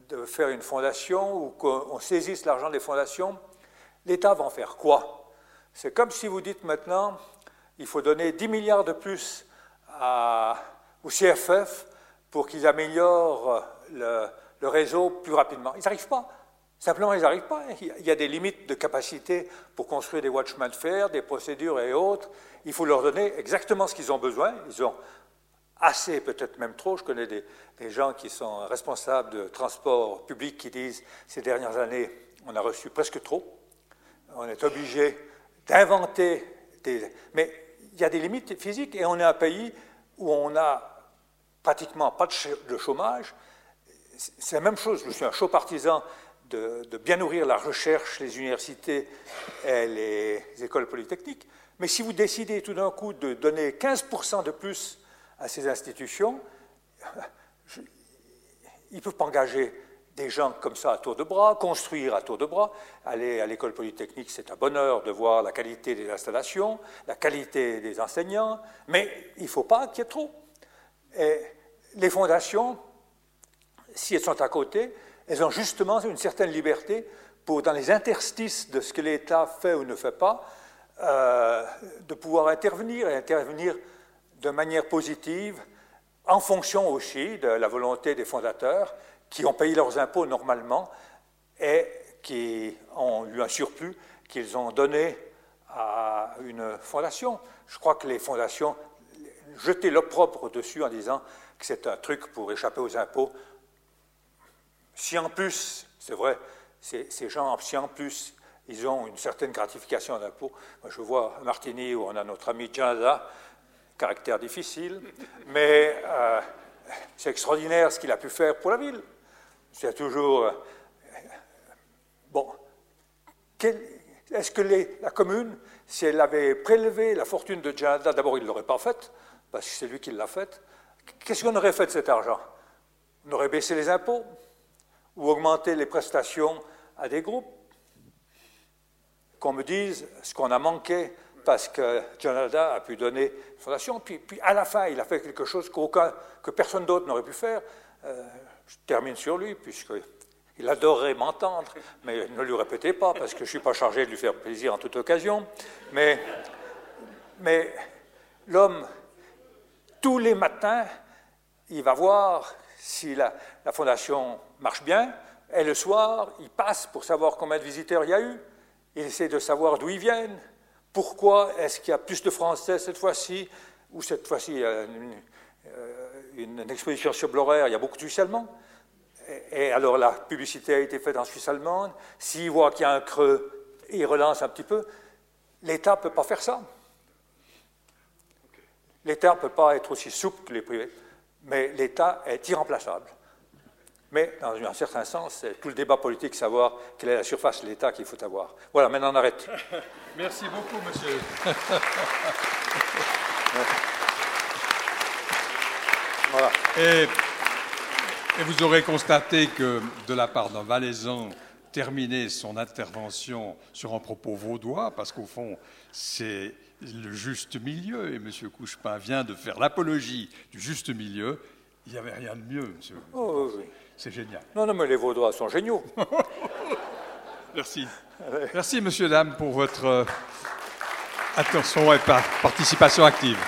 de faire une fondation ou qu'on saisisse l'argent des fondations, l'État va en faire quoi? C'est comme si vous dites maintenant, il faut donner 10 milliards de plus au CFF pour qu'ils améliorent le, réseau plus rapidement. Ils n'arrivent pas. Simplement, ils n'arrivent pas. Il y a des limites de capacité pour construire des watchmen de fer, des procédures et autres. Il faut leur donner exactement ce qu'ils ont besoin. Ils ont assez, peut-être même trop. Je connais des, gens qui sont responsables de transport public qui disent ces dernières années, on a reçu presque trop. On est obligé d'inventer des. Mais il y a des limites physiques et on est un pays où on n'a pratiquement pas de chômage. C'est la même chose. Je suis un chaud partisan de, bien nourrir la recherche, les universités et les écoles polytechniques. Mais si vous décidez tout d'un coup de donner 15% de plus à ces institutions, <laughs> ils ne peuvent pas engager des gens comme ça à tour de bras, construire à tour de bras. Aller à l'école polytechnique, c'est un bonheur de voir la qualité des installations, la qualité des enseignants, mais il ne faut pas qu'il y ait trop. Et les fondations, si elles sont à côté, elles ont justement une certaine liberté pour, dans les interstices de ce que l'État fait ou ne fait pas, euh, de pouvoir intervenir et intervenir de manière positive en fonction aussi de la volonté des fondateurs qui ont payé leurs impôts normalement et qui ont eu un surplus qu'ils ont donné à une fondation. Je crois que les fondations, jeter l'opprobre dessus en disant que c'est un truc pour échapper aux impôts, si en plus, c'est vrai, ces, gens, si en plus ils ont une certaine gratification d'impôt, je vois à Martigny où on a notre ami Djanda, caractère difficile, mais euh, c'est extraordinaire ce qu'il a pu faire pour la ville. C'est toujours. Euh, bon. Est-ce que la commune, si elle avait prélevé la fortune de Djanda, d'abord il ne l'aurait pas faite, parce que c'est lui qui l'a faite, qu'est-ce qu'on aurait fait de cet argent? On aurait baissé les impôts ou augmenter les prestations à des groupes? Qu'on me dise ce qu'on a manqué parce que Jonada a pu donner une fondation, puis, puis, à la fin, il a fait quelque chose que personne d'autre n'aurait pu faire. Euh, je termine sur lui, puisqu'il adorerait m'entendre, mais ne lui répétez pas, parce que je ne suis pas chargé de lui faire plaisir en toute occasion. Mais, l'homme, tous les matins, il va voir si la, fondation marche bien, et le soir, il passe pour savoir combien de visiteurs il y a eu. Il essaie de savoir d'où ils viennent. Pourquoi est-ce qu'il y a plus de Français cette fois-ci Ou cette fois-ci, euh, une, exposition sur Blorer, il y a beaucoup de Suisses allemands. Et, alors la publicité a été faite en Suisse allemande. S'il voit qu'il y a un creux, il relance un petit peu. L'État ne peut pas faire ça. L'État ne peut pas être aussi souple que les privés. Mais l'État est irremplaçable. Mais dans un certain sens, c'est tout le débat politique, savoir quelle est la surface de l'État qu'il faut avoir. Voilà, maintenant on arrête. <laughs> Merci beaucoup, monsieur. <laughs> Voilà. Et, et vous aurez constaté que de la part d'un Valaisan, terminer son intervention sur un propos vaudois, parce qu'au fond, c'est le juste milieu, et M. Couchepin vient de faire l'apologie du juste milieu. Il n'y avait rien de mieux, monsieur. Oh, oui, oui. C'est génial. Non, non, mais les Vaudois sont géniaux. <laughs> Merci. Merci, monsieur, dame, pour votre euh, attention et par- participation active.